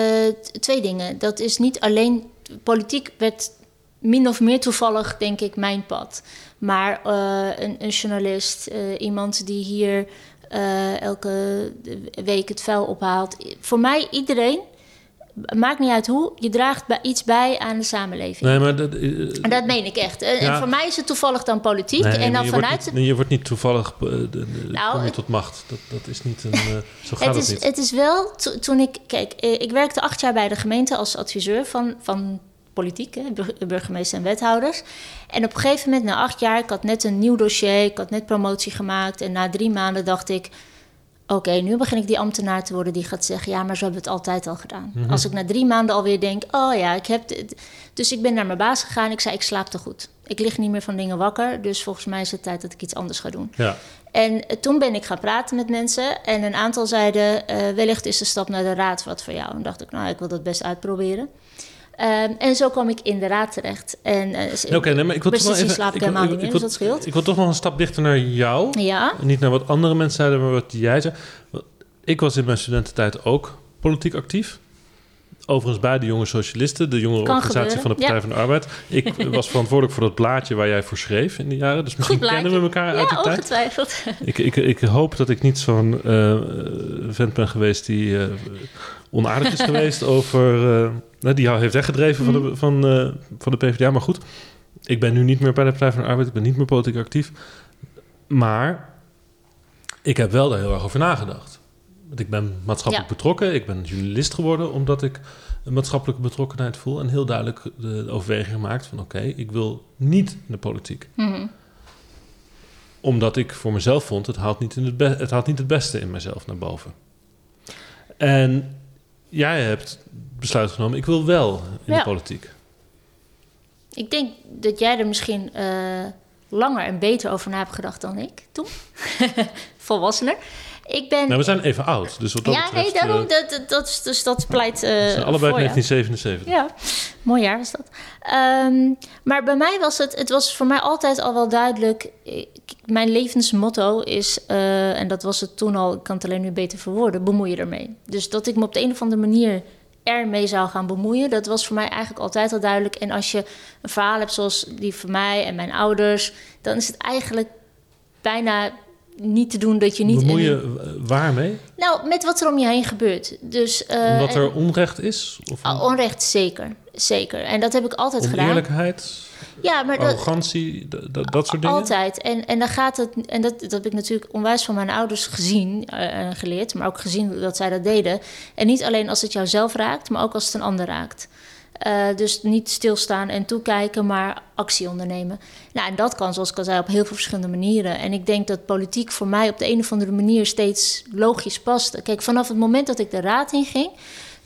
twee dingen. Dat is niet alleen... Politiek werd min of meer toevallig, denk ik, mijn pad. Maar eh, een, een journalist, eh, iemand die hier eh, elke week het vuil ophaalt. Voor mij, iedereen, maakt niet uit hoe, je draagt iets bij aan de samenleving. Nee, maar dat, En dat meen ik echt. En, Ja. voor mij is het toevallig dan politiek. nee, en dan je, wordt vanuit niet, nee, je wordt niet toevallig de, Nou, kom je het- tot macht. Dat, dat is niet een. zo gaat het het, is, niet. het is wel, to- toen ik, kijk, ik werkte acht jaar bij de gemeente als adviseur van, van politiek, hè, bur- burgemeester en wethouders. En op een gegeven moment, na acht jaar, ik had net een nieuw dossier, ik had net promotie gemaakt. En na drie maanden dacht ik, oké, nu begin ik die ambtenaar te worden die gaat zeggen: ja, maar zo hebben we het altijd al gedaan. Mhm. Als ik na drie maanden alweer denk: oh ja, ik heb. dit- Dus ik ben naar mijn baas gegaan. Ik zei: ik slaap te goed. Ik lig niet meer van dingen wakker. Dus volgens mij is het tijd dat ik iets anders ga doen. Ja. En eh, toen ben ik gaan praten met mensen. En een aantal zeiden: eh, wellicht is de stap naar de raad wat voor jou. En dacht ik: nou, ik wil dat best uitproberen. Ehm, en zo kwam ik in de raad terecht. En, eh, Oké, nee, maar ik wil toch Precies, even... slaap ik ik wil- helemaal ik- niet ik meer, wil- dus dat scheelt. Ik wil toch nog een stap dichter naar jou. Ja, Niet naar wat andere mensen zeiden, maar wat jij zei. Ik was in mijn studententijd ook politiek actief. Overigens bij de jonge socialisten, de jongere Kan organisatie van de Partij van de Arbeid. Ik was verantwoordelijk voor dat blaadje waar jij voor schreef in die jaren. Dus misschien kennen we elkaar uit die ja tijd. ongetwijfeld. Ik, ik, ik hoop dat ik niet zo'n eh, vent ben geweest die eh, onaardig is geweest over... eh, nou, die jou heeft weggedreven van, de, van, eh, van de PvdA. Maar goed, ik ben nu niet meer bij de Partij van de Arbeid. Ik ben niet meer politiek actief. Maar ik heb wel daar heel erg over nagedacht. Want ik ben maatschappelijk Ja. betrokken. Ik ben journalist geworden omdat ik een maatschappelijke betrokkenheid voel. En heel duidelijk de overweging gemaakt van... oké, ik wil niet in de politiek Mhm. omdat ik voor mezelf vond, het haalt niet, in het, het haalt niet het beste in mezelf naar boven. En jij hebt besluit genomen, ik wil wel in Ja. de politiek. Ik denk dat jij er misschien eh, langer en beter over na hebt gedacht dan ik toen. Volwassener. Ik ben. Nou, we zijn even oud, dus wat dat ja, betreft... nee, daarom. eh, Dat, dat, dat, dus dat pleit. we zijn allebei voor jou. 1977. Ja, mooi jaar was dat. Ehm, maar bij mij was het, het was voor mij altijd al wel duidelijk. Mijn levensmotto is, eh, en dat was het toen al, ik kan het alleen nu beter verwoorden, bemoei je ermee. Dus dat ik me op de een of andere manier ermee zou gaan bemoeien, dat was voor mij eigenlijk altijd al duidelijk. En als je een verhaal hebt zoals die van mij en mijn ouders, dan is het eigenlijk bijna niet te doen dat je niet. Bemoei in- eh, waarmee? nou, met wat er om je heen gebeurt. Dus, eh, Omdat en- er onrecht is? Of Ah, onrecht, zeker. Zeker. En dat heb ik altijd gedaan. oneerlijkheid? Ja, maar dat, Arrogantie? d- d- dat soort dingen? altijd. En, en dan gaat het. En dat, dat heb ik natuurlijk onwijs van mijn ouders gezien eh, en geleerd. Maar ook gezien dat zij dat deden. En niet alleen als het jou zelf raakt, maar ook als het een ander raakt. Eh, dus niet stilstaan en toekijken, maar actie ondernemen. Nou, en dat kan, zoals ik al zei, op heel veel verschillende manieren. En ik denk dat politiek voor mij op de een of andere manier steeds logisch paste. Kijk, vanaf het moment dat ik de raad in ging,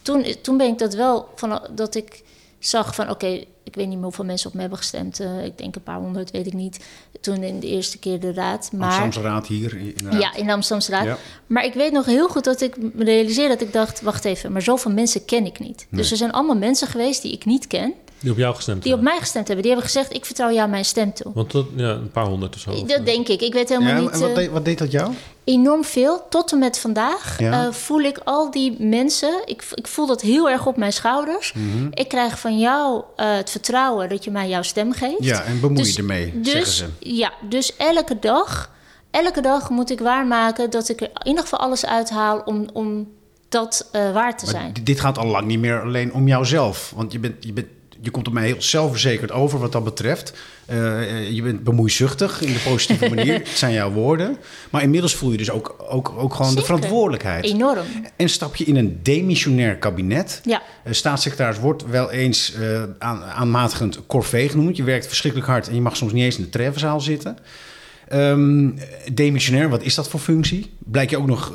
toen, toen ben ik dat wel van dat ik zag van oké, ik weet niet meer hoeveel mensen op me hebben gestemd. Eh, ik denk een paar honderd, weet ik niet. Toen in de eerste keer de raad. Maar Amsterdamse Raad hier. inderdaad. ja, in de Amsterdamse Raad. Ja. Maar ik weet nog heel goed dat ik me realiseerde dat ik dacht... wacht even, maar zoveel mensen ken ik niet. Dus er zijn allemaal mensen geweest die ik niet ken... Die op jou gestemd die op hebben. mij gestemd hebben. Die hebben gezegd, ik vertrouw jou mijn stem toe. Want dat, ja, een paar honderd of zo. Dat denk ik. Ik weet helemaal Ja, niet... en wat, eh, deed, wat deed dat jou? enorm veel. Tot en met vandaag Ja. eh, voel ik al die mensen. Ik, ik voel dat heel erg op mijn schouders. Mhm. Ik krijg van jou eh, het vertrouwen dat je mij jouw stem geeft. Ja, en bemoei Dus- je ermee, dus, zeggen ze. Ja, dus elke dag, elke dag moet ik waarmaken dat ik er in ieder geval alles uithaal om, om dat eh, waar te Maar zijn. dit gaat al lang niet meer alleen om jouzelf. Want je, bent, je, bent, je komt op mij heel zelfverzekerd over wat dat betreft. Eh, je bent bemoeizuchtig in de positieve manier. Het zijn jouw woorden. Maar inmiddels voel je dus ook, ook, ook gewoon de verantwoordelijkheid. Enorm. En stap je in een demissionair kabinet. Ja. Eh, staatssecretaris wordt wel eens eh, aan, aanmatigend corvée genoemd. Je werkt verschrikkelijk hard en je mag soms niet eens in de treffenzaal zitten. Ehm demissionair, wat is dat voor functie? Blijk je ook nog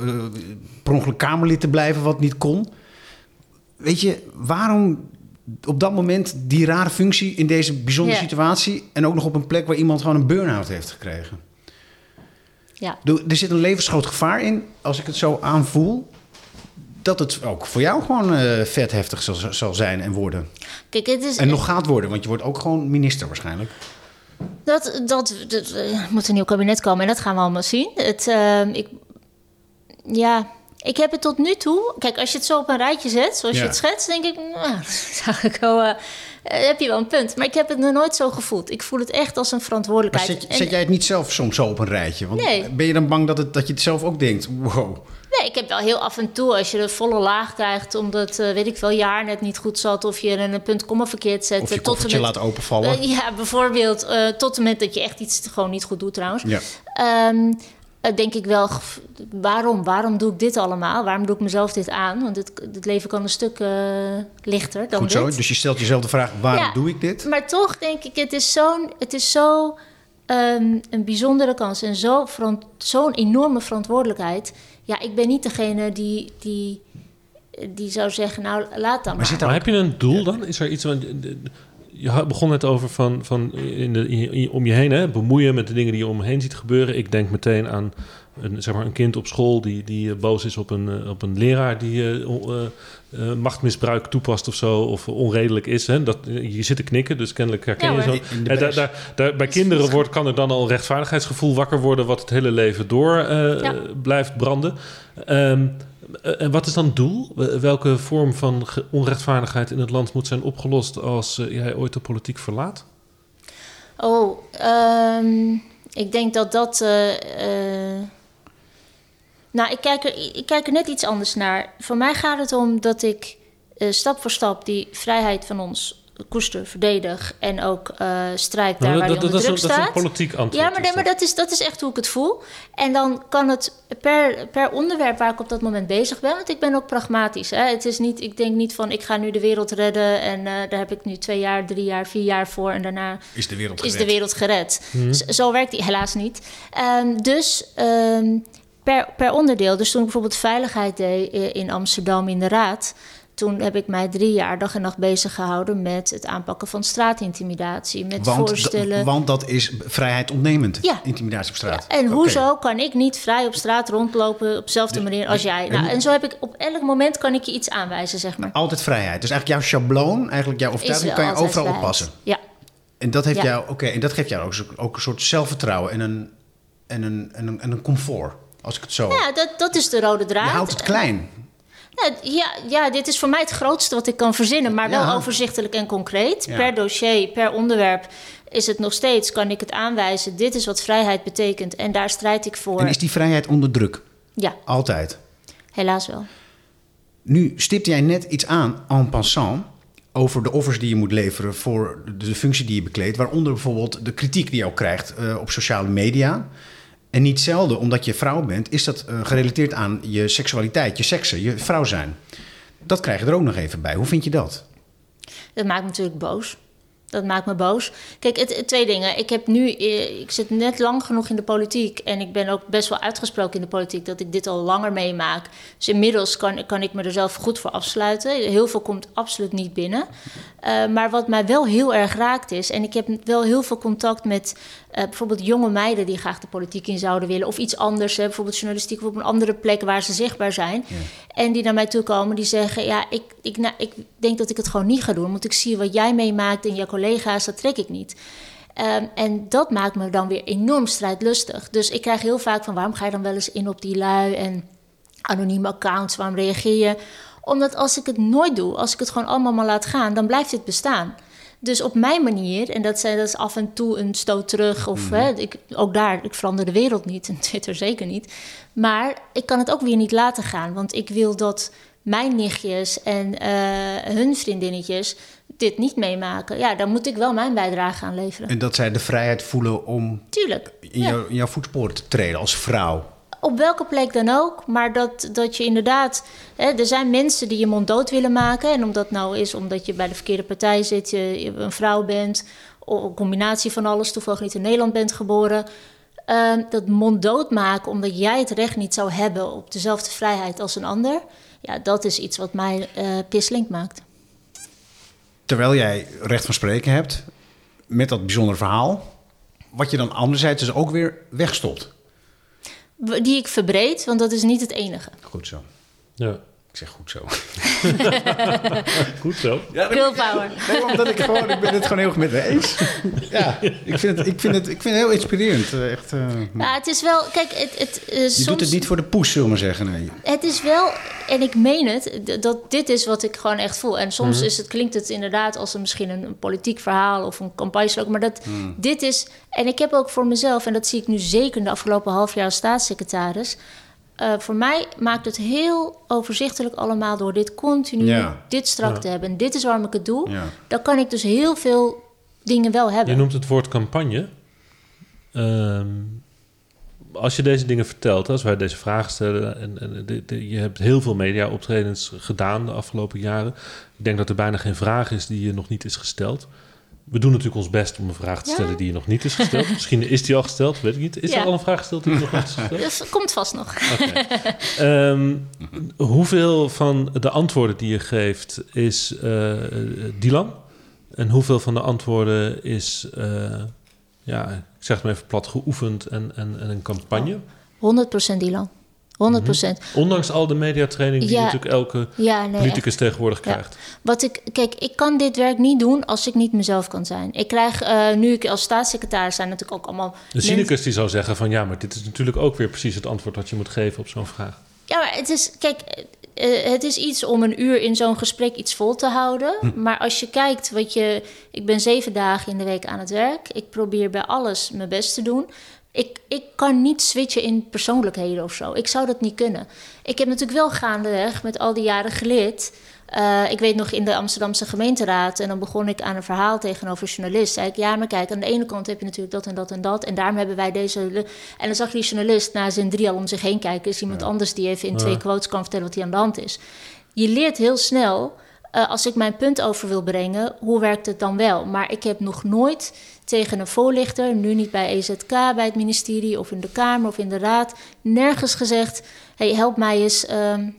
per ongeluk Kamerlid te blijven, wat niet kon? Weet je, waarom op dat moment die rare functie in deze bijzondere situatie... en ook nog op een plek waar iemand gewoon een burn-out heeft gekregen? Ja. Er zit een levensgroot gevaar in, als ik het zo aanvoel... dat het ook voor jou gewoon eh, vet heftig zal, zal zijn en worden. Kijk, het is, En nog gaat worden, want je wordt ook gewoon minister waarschijnlijk. Dat, dat, dat eh, moet een nieuw kabinet komen en dat gaan we allemaal zien. Het, ehm, ik, ja, ik heb het tot nu toe. Kijk, als je het zo op een rijtje zet, zoals Ja. je het schetst, denk ik, nou, dat wel, eh, heb je wel een punt. Maar ik heb het nog nooit zo gevoeld. Ik voel het echt als een Maar verantwoordelijkheid. zet, En- zet jij het niet zelf soms zo op een rijtje? Want Nee. Ben je dan bang dat, het, dat je het zelf ook denkt? Wow. Nee, ik heb wel heel af en toe, als je de volle laag krijgt, omdat, eh, weet ik veel, jaar net niet goed zat, of je een punt komma verkeerd zet. Of je tot en met- laat openvallen. Eh, ja, bijvoorbeeld, tot en met dat je echt iets gewoon niet goed doet trouwens. ja. Ehm, eh, denk ik wel, waarom? Waarom doe ik dit allemaal? Waarom doe ik mezelf dit aan? Want het, het leven kan een stuk eh, lichter dan Goed dit. zo. Dus je stelt jezelf de vraag, waarom Ja. doe ik dit? Maar toch denk ik, het is, zo'n, het is zo ehm, een bijzondere kans en zo zo'n enorme verantwoordelijkheid. Ja, ik ben niet degene die, die, die zou zeggen, nou laat dan maar. zit Maar heb je een doel dan? Is er iets... Want je begon net over van, van in de, in om je heen, hè? bemoeien met de dingen die je om je heen ziet gebeuren. Ik denk meteen aan een, zeg maar een kind op school die, die eh, boos is op een, eh, op een leraar die eh, machtmisbruik toepast of zo, of onredelijk is. Hè? Dat, je zit te knikken, dus kennelijk herken Ja, je zo. daar, daar, daar, bij kinderen wordt, kan er dan al een rechtvaardigheidsgevoel wakker worden, wat het hele leven door Ja. blijft branden. Eh, en wat is dan het doel? Wel- Welke vorm van onrechtvaardigheid in het land moet zijn opgelost als eh, jij ooit de politiek verlaat? Oh, ehm, ik denk dat dat. eh, eh, nou, ik kijk, er, ik kijk er net iets anders naar. Voor mij gaat het om dat ik eh, stap voor stap die vrijheid van ons koester, verdedig en ook eh strijd daar Nou, waar die onder is druk een, dat is een staat. politiek antwoord. Ja, maar, nee, is maar dat. dat is, dat is echt hoe ik het voel. En dan kan het per, per onderwerp waar ik op dat moment bezig ben, want ik ben ook pragmatisch. Hè? Het is niet, ik denk niet van ik ga nu de wereld redden en eh, daar heb ik nu twee jaar, drie jaar, vier jaar voor en daarna Is de wereld is gered. de wereld gered. Z- Zo werkt die helaas niet. Ehm, dus ehm, per, per onderdeel, dus toen ik bijvoorbeeld veiligheid deed eh, in Amsterdam in de Raad. Toen heb ik mij drie jaar dag en nacht bezig gehouden met het aanpakken van straatintimidatie. Met Want, voorstellen. want dat is vrijheid ontnemend. Ja. Intimidatie op straat. En hoezo kan ik niet vrij op straat rondlopen op dezelfde manier als jij? Nou, en zo heb ik op elk moment kan ik je iets aanwijzen, zeg maar. Altijd vrijheid. Dus eigenlijk jouw schabloon, eigenlijk jouw overtuiging, kan je overal vrijheid. oppassen. Ja, En dat, heeft Ja. jou, oké, en dat geeft jou ook, ook een soort zelfvertrouwen en een, en een, en een, en een comfort. Als ik het zo. ja dat, dat is de rode draad. je houdt het klein. Ja, ja, ja, dit is voor mij het grootste wat ik kan verzinnen, maar wel Ja. overzichtelijk en concreet. Ja. Per dossier, per onderwerp is het nog steeds, kan ik het aanwijzen. Dit is wat vrijheid betekent en daar strijd ik voor. En is die vrijheid onder druk? Ja, Altijd. helaas wel. Nu stipte jij net iets aan, en passant, over de offers die je moet leveren voor de, functie die je bekleedt. Waaronder bijvoorbeeld de kritiek die je ook krijgt eh, op sociale media. En niet zelden, omdat je vrouw bent, is dat eh, gerelateerd aan je seksualiteit, je seksen, je vrouw zijn. Dat krijg je er ook nog even bij. Hoe vind je dat? Dat maakt me natuurlijk boos. Dat maakt me boos. Kijk, het, twee dingen. Ik heb nu, eh, ik zit net lang genoeg in de politiek en ik ben ook best wel uitgesproken in de politiek dat ik dit al langer meemaak. Dus inmiddels kan, kan ik me er zelf goed voor afsluiten. Heel veel komt absoluut niet binnen. Eh, maar wat mij wel heel erg raakt is, en ik heb wel heel veel contact met eh, bijvoorbeeld jonge meiden die graag de politiek in zouden willen, of iets anders, hè, bijvoorbeeld journalistiek of op een andere plek waar ze zichtbaar zijn. En die naar mij toe komen, die zeggen: Ja, ik, ik, nou, ik denk dat ik het gewoon niet ga doen, want ik zie wat jij meemaakt en jouw collega's, dat trek ik niet. Ehm, en dat maakt me dan weer enorm strijdlustig. Dus ik krijg heel vaak van: waarom ga je dan wel eens in op die lui en anonieme accounts, waarom reageer je? Omdat als ik het nooit doe, als ik het gewoon allemaal maar laat gaan, dan blijft het bestaan. Dus op mijn manier, en dat, zijn, dat is af en toe een stoot terug, of hè, ik, ook daar, ik verander de wereld niet en Twitter zeker niet. Maar ik kan het ook weer niet laten gaan, want ik wil dat mijn nichtjes en eh, hun vriendinnetjes dit niet meemaken. Ja, dan moet ik wel mijn bijdrage aan leveren. En dat zij de vrijheid voelen om Tuurlijk. in, Ja. jouw, in jouw voetsporen te treden als vrouw. Op welke plek dan ook, maar dat, dat je inderdaad... Hè, er zijn mensen die je monddood willen maken. En omdat nou is omdat je bij de verkeerde partij zit, je, een vrouw bent... een combinatie van alles, toevallig niet in Nederland bent geboren... Ehm, dat monddood maken omdat jij het recht niet zou hebben op dezelfde vrijheid als een ander... ja, dat is iets wat mij pisslink maakt. Terwijl jij recht van spreken hebt met dat bijzondere verhaal. Wat je dan anderzijds dus ook weer wegstopt. Die ik verbreed, want dat is niet het enige. Goed zo. Ja, zeg goed zo. goed zo. Girl power. Nee, omdat ik gewoon, ik ben het gewoon heel erg met me eens. Ja, ik vind het, ik vind het, ik vind het heel inspirerend. eh, Echt, eh, Ja, het is wel... Kijk, het, het, eh, je soms... doet het niet voor de push, zullen we maar zeggen. Nee. Het is wel, en ik meen het, dat dit is wat ik gewoon echt voel. En soms is het, klinkt het inderdaad als een, misschien een, een politiek verhaal of een campagne, maar dat dit is. En ik heb ook voor mezelf, en dat zie ik nu zeker in de afgelopen half jaar als staatssecretaris. Eh, voor mij maakt het heel overzichtelijk allemaal door dit continu, Ja. dit strak Ja. te hebben. En dit is waarom ik het doe. Ja. Dan kan ik dus heel veel dingen wel hebben. Je noemt het woord campagne. Ehm, als je deze dingen vertelt, als wij deze vragen stellen... en, en de- de- je hebt heel veel media-optredens gedaan de afgelopen jaren. Ik denk dat er bijna geen vraag is die je nog niet is gesteld. We doen natuurlijk ons best om een vraag te Ja. stellen die je nog niet is gesteld. Misschien is die al gesteld, weet ik niet. Is Ja. er al een vraag gesteld die nog niet is gesteld? Dat komt vast nog. Ehm, hoeveel van de antwoorden die je geeft is eh Dylan? En hoeveel van de antwoorden is, eh, ja, ik zeg het maar even plat, geoefend en, en, en een campagne? 100% Dylan. 100%. Ondanks al de mediatraining die Ja. natuurlijk elke Ja, nee. echt. politicus tegenwoordig Ja. krijgt. Wat ik, kijk, ik kan dit werk niet doen als ik niet mezelf kan zijn. Ik krijg, eh, nu ik als staatssecretaris zijn natuurlijk ook allemaal... De cynicus die zou zeggen van ja, maar dit is natuurlijk ook weer precies het antwoord dat je moet geven op zo'n vraag. Ja, maar het is, kijk, eh, eh, het is iets om een uur in zo'n gesprek iets vol te houden. Hm. Maar als je kijkt wat je... Ik ben zeven dagen in de week aan het werk. Ik probeer bij alles mijn best te doen. Ik, ik kan niet switchen in persoonlijkheden of zo. Ik zou dat niet kunnen. Ik heb natuurlijk wel gaandeweg met al die jaren geleerd... Eh, ik weet nog in de Amsterdamse gemeenteraad... en dan begon ik aan een verhaal tegenover journalist. Zei ik, ja, maar kijk, aan de ene kant heb je natuurlijk dat en dat en dat... en daarom hebben wij deze... En dan zag die journalist na zijn drie al om zich heen kijken... is iemand anders die even in twee quotes kan vertellen wat hier aan de hand is. Je leert heel snel, eh, als ik mijn punt over wil brengen... hoe werkt het dan wel? Maar ik heb nog nooit tegen een voorlichter... nu niet bij EZK, bij het ministerie of in de Kamer of in de Raad... nergens gezegd, hey, help mij eens... ehm,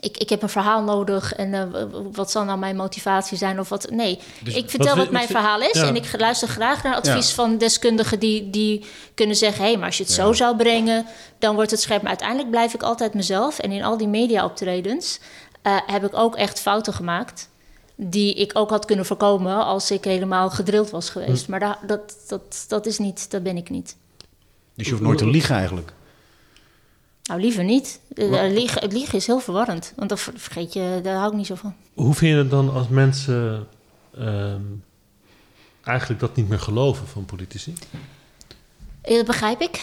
ik, ik heb een verhaal nodig en eh, wat zal nou mijn motivatie zijn of wat? Nee, Dus ik vertel wat mijn wat verhaal is ja. en ik luister graag naar advies Ja. van deskundigen die, die kunnen zeggen: hé, hey, maar als je het zo zou brengen, dan wordt het scherp. Maar uiteindelijk blijf ik altijd mezelf en in al die media-optredens eh, heb ik ook echt fouten gemaakt. Die ik ook had kunnen voorkomen als ik helemaal gedrild was geweest. Maar da- dat, dat, dat is niet, dat ben ik niet. Dus je hoeft nooit te liegen eigenlijk. Nou, liever niet. Eh, liegen, het liegen is heel verwarrend. Want dan ver- vergeet je, daar hou ik niet zo van. Hoe vind je het dan als mensen ehm, eigenlijk dat niet meer geloven van politici? Eh, Dat begrijp ik.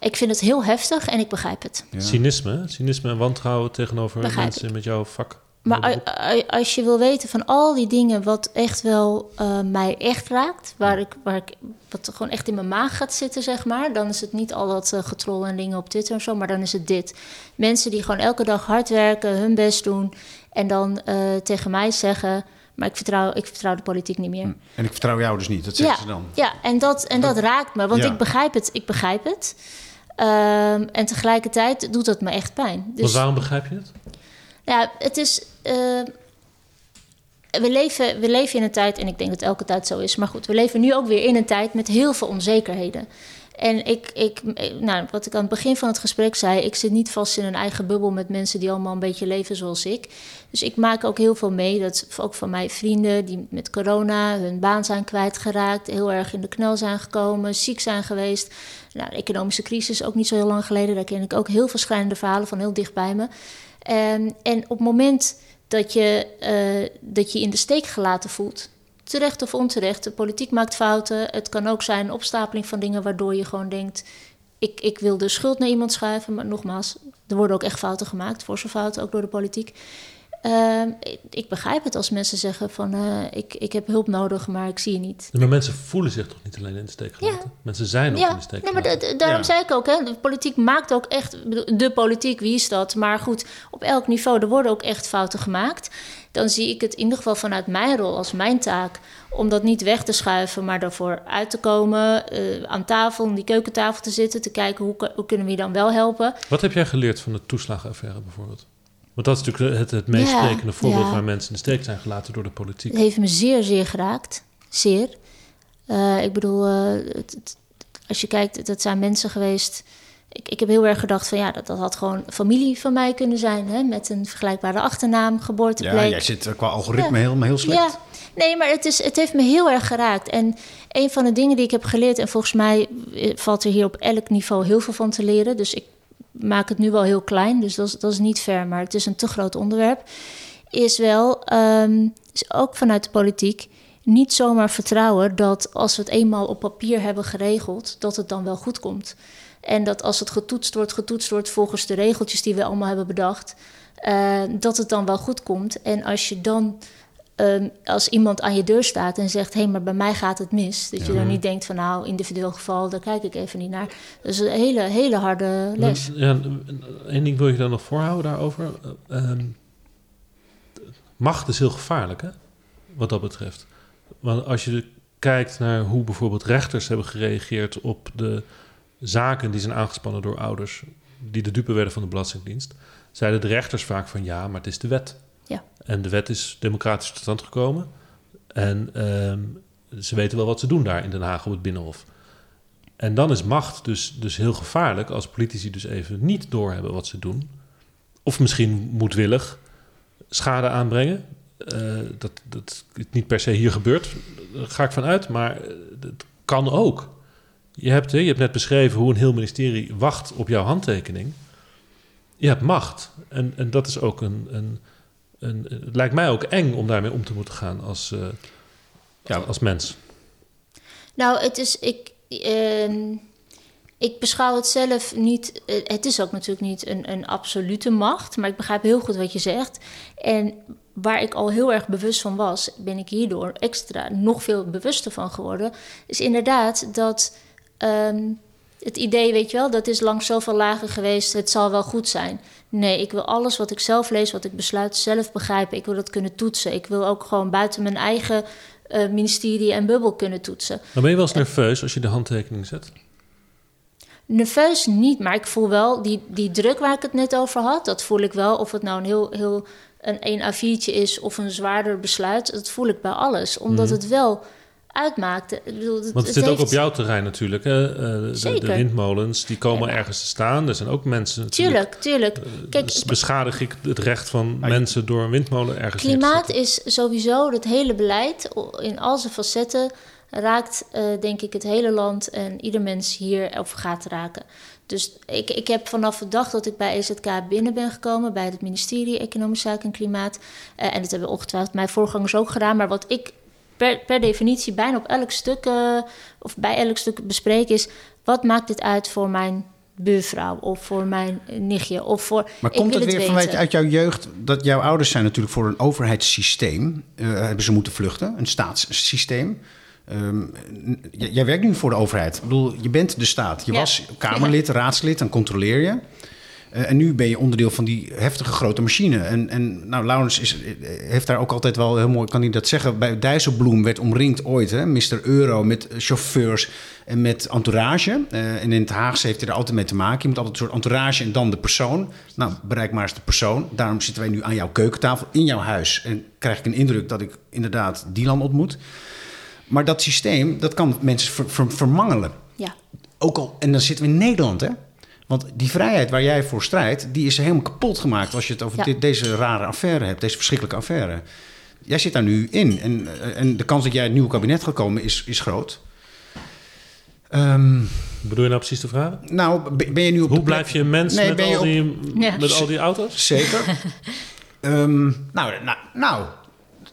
Ik vind het heel heftig en ik begrijp het. Ja. Cynisme, hè? cynisme en wantrouwen tegenover Begrijp mensen met jouw vak. Maar als je wil weten van al die dingen wat echt wel eh, mij echt raakt, waar ik, waar ik, wat gewoon echt in mijn maag gaat zitten, zeg maar, dan is het niet al dat getrol en dingen op Twitter en zo, maar dan is het dit. Mensen die gewoon elke dag hard werken, hun best doen en dan eh, tegen mij zeggen, maar ik vertrouw, ik vertrouw de politiek niet meer. En ik vertrouw jou dus niet, dat zeggen ze dan. Ja, en dat, en dat raakt me, want Ja. ik begrijp het. Ik begrijp het. Ehm, en tegelijkertijd doet dat me echt pijn. Dus waarom begrijp je het? Ja, het is. eh, we, leven, we leven in een tijd, en ik denk dat elke tijd zo is, maar goed, we leven nu ook weer in een tijd met heel veel onzekerheden. En ik, ik, nou, wat ik aan het begin van het gesprek zei, ik zit niet vast in een eigen bubbel met mensen die allemaal een beetje leven zoals ik. Dus ik maak ook heel veel mee, dat ook van mijn vrienden die met corona hun baan zijn kwijtgeraakt, heel erg in de knel zijn gekomen, ziek zijn geweest. Nou, de economische crisis ook niet zo heel lang geleden, daar ken ik ook heel veel schrijnende verhalen van heel dicht bij me. Ehm, en op het moment dat je, eh, dat je in de steek gelaten voelt, terecht of onterecht, de politiek maakt fouten. Het kan ook zijn een opstapeling van dingen waardoor je gewoon denkt: ik, ik wil de schuld naar iemand schuiven. Maar nogmaals, er worden ook echt fouten gemaakt, forse fouten, ook door de politiek. Ehm, ik, ik begrijp het als mensen zeggen van eh, ik, ik heb hulp nodig, maar ik zie je niet. Maar mensen voelen zich toch niet alleen in de steek gelaten? Mensen zijn ook in Ja, de steek maar gelaten. da- da- daarom Ja. zei ik ook, hè, de politiek maakt ook echt, de politiek, wie is dat? Maar goed, op elk niveau, er worden ook echt fouten gemaakt. Dan zie ik het in ieder geval vanuit mijn rol als mijn taak, om dat niet weg te schuiven, maar daarvoor uit te komen, eh, aan tafel, om die keukentafel te zitten, te kijken hoe, hoe kunnen we je dan wel helpen. Wat heb jij geleerd van de toeslagenaffaire bijvoorbeeld? Want dat is natuurlijk het, het meest Ja, sprekende voorbeeld ja. waar mensen in de steek zijn gelaten door de politiek. Het heeft me zeer, zeer geraakt. Zeer. Eh, ik bedoel, eh, het- het- als je kijkt, dat zijn mensen geweest. Ik, ik heb heel erg gedacht van ja, dat, dat had gewoon familie van mij kunnen zijn. Hè, met een vergelijkbare achternaam, Ja, geboorteplek. jij zit qua algoritme Ja. helemaal heel slecht. Ja, nee, maar het, is, het heeft me heel erg geraakt. En een van de dingen die ik heb geleerd, en volgens mij eh, valt er hier op elk niveau heel veel van te leren. Dus ik maak het nu wel heel klein, dus dat is, dat is niet ver, maar het is een te groot onderwerp. Is wel, ehm, is ook vanuit de politiek, niet zomaar vertrouwen dat als we het eenmaal op papier hebben geregeld, dat het dan wel goed komt. En dat als het getoetst wordt, getoetst wordt volgens de regeltjes die we allemaal hebben bedacht, eh, dat het dan wel goed komt. En als je dan Als iemand aan je deur staat en zegt: hé, hey, maar bij mij gaat het mis. Dat je dan niet denkt van nou, individueel geval, daar kijk ik even niet naar. Dat is een hele, hele harde les. Ja, Eén ding wil je dan nog voorhouden daarover. Eh, ehm, macht is heel gevaarlijk, hè? Wat dat betreft. Want als je kijkt naar hoe bijvoorbeeld rechters hebben gereageerd op de zaken die zijn aangespannen door ouders die de dupe werden van de Belastingdienst, zeiden de rechters vaak van ja, maar het is de wet. En de wet is democratisch tot stand gekomen. En ehm, ze weten wel wat ze doen daar in Den Haag op het Binnenhof. En dan is macht dus, dus heel gevaarlijk als politici dus even niet doorhebben wat ze doen. Of misschien moedwillig schade aanbrengen. Uh, dat, dat is niet per se hier gebeurt, daar ga ik vanuit, maar het kan ook. Je hebt, je hebt net beschreven hoe een heel ministerie wacht op jouw handtekening. Je hebt macht. En, en dat is ook een, een, een. Het lijkt mij ook eng om daarmee om te moeten gaan als, uh, ja. als mens. Nou, het is. Ik, uh, ik beschouw het zelf niet. Uh, het is ook natuurlijk niet een, een absolute macht. Maar ik begrijp heel goed wat je zegt. En waar ik al heel erg bewust van was, ben ik hierdoor extra nog veel bewuster van geworden. Is inderdaad dat um, het idee, weet je wel, dat is langs zoveel lagen geweest, het zal wel goed zijn. Nee, ik wil alles wat ik zelf lees, wat ik besluit, zelf begrijpen. Ik wil dat kunnen toetsen. Ik wil ook gewoon buiten mijn eigen uh, ministerie en bubbel kunnen toetsen. Maar ben je wel eens nerveus als je de handtekening zet? Nerveus niet, maar ik voel wel die, die druk waar ik het net over had. Dat voel ik wel. Of het nou een heel, heel een, een A4'tje is of een zwaarder besluit. Dat voel ik bij alles. Omdat mm -hmm. het wel uitmaakt. Ik bedoel, het, Want het, het zit heeft... ook op jouw terrein natuurlijk. Hè? Uh, de, de, windmolens die komen ja. ergens te staan. Er zijn ook mensen. Tuurlijk, tuurlijk. Kijk, dus beschadig ik het recht van mensen door een windmolen ergens Klimaat is sowieso het hele beleid in al zijn facetten raakt, uh, denk ik, het hele land en ieder mens hier over gaat raken. Dus ik, ik heb vanaf de dag dat ik bij EZK binnen ben gekomen, bij het ministerie Economische Zaken en Klimaat, uh, en dat hebben ongetwijfeld mijn voorgangers ook gedaan, maar wat ik per, per definitie bijna op elk stuk uh, of bij elk stuk bespreek is: wat maakt dit uit voor mijn buurvrouw of voor mijn nichtje of voor. Maar komt het weer vanuit uit jouw jeugd dat jouw ouders zijn natuurlijk voor een overheidssysteem uh, hebben ze moeten vluchten, een staatssysteem. Um, jij werkt nu voor de overheid. Ik bedoel, je bent de staat. Je ja. was Kamerlid, raadslid, dan controleer je. Uh, en nu ben je onderdeel van die heftige grote machine. En, en nou, Laurens is, heeft daar ook altijd wel heel mooi, kan hij dat zeggen. Bij Dijsselbloem werd omringd ooit, hè, Mr. Euro, met chauffeurs en met entourage. Uh, en in het Haagse heeft hij er altijd mee te maken. Je moet altijd een soort entourage en dan de persoon. Nou, bereik maar eens de persoon. Daarom zitten wij nu aan jouw keukentafel in jouw huis. En krijg ik een indruk dat ik inderdaad Dylan ontmoet. Maar dat systeem, dat kan mensen ver, ver, vermangelen. Ja. Ook al, en dan zitten we in Nederland, hè? Want die vrijheid waar jij voor strijdt, die is helemaal kapot gemaakt als je het over ja. dit, deze rare affaire hebt, deze verschrikkelijke affaire. Jij zit daar nu in en, en de kans dat jij het nieuwe kabinet gaat komen is, is groot. Um, Bedoel je nou precies de vraag? Nou, ben je nu op Hoe blijf je een mens nee, met, al op... die, ja. met al die auto's? Zeker. um, nou, nou, nou,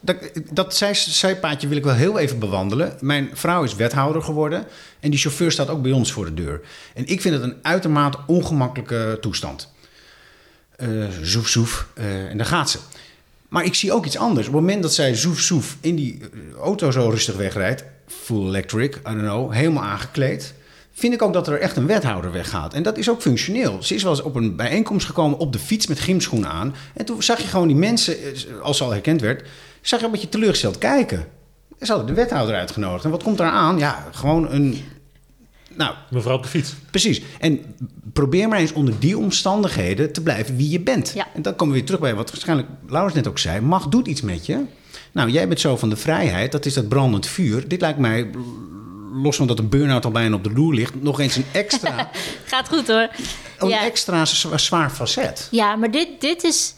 dat, dat zij, zijpaadje wil ik wel heel even bewandelen. Mijn vrouw is wethouder geworden en die chauffeur staat ook bij ons voor de deur. En ik vind het een uitermate ongemakkelijke toestand. Uh, zoef, zoef, uh, en daar gaat ze. Maar ik zie ook iets anders. Op het moment dat zij zoef, zoef in die auto zo rustig wegrijdt, full electric, I don't know, helemaal aangekleed vind ik ook dat er echt een wethouder weggaat. En dat is ook functioneel. Ze is wel eens op een bijeenkomst gekomen op de fiets met gymschoenen aan. En toen zag je gewoon die mensen, als ze al herkend werd, zag je een beetje teleurgesteld kijken. Ze hadden de wethouder uitgenodigd. En wat komt daar aan? Ja, gewoon een... Nou, Mevrouw op de fiets. Precies. En probeer maar eens onder die omstandigheden te blijven wie je bent. Ja. En dan komen we weer terug bij wat waarschijnlijk Laurens net ook zei. Macht doet iets met je. Nou, jij bent zo van de vrijheid. Dat is dat brandend vuur. Dit lijkt mij los van dat een burn-out al bijna op de loer ligt, nog eens een extra. Gaat goed hoor. Een ja. extra zwaar facet. Ja, maar dit, dit is.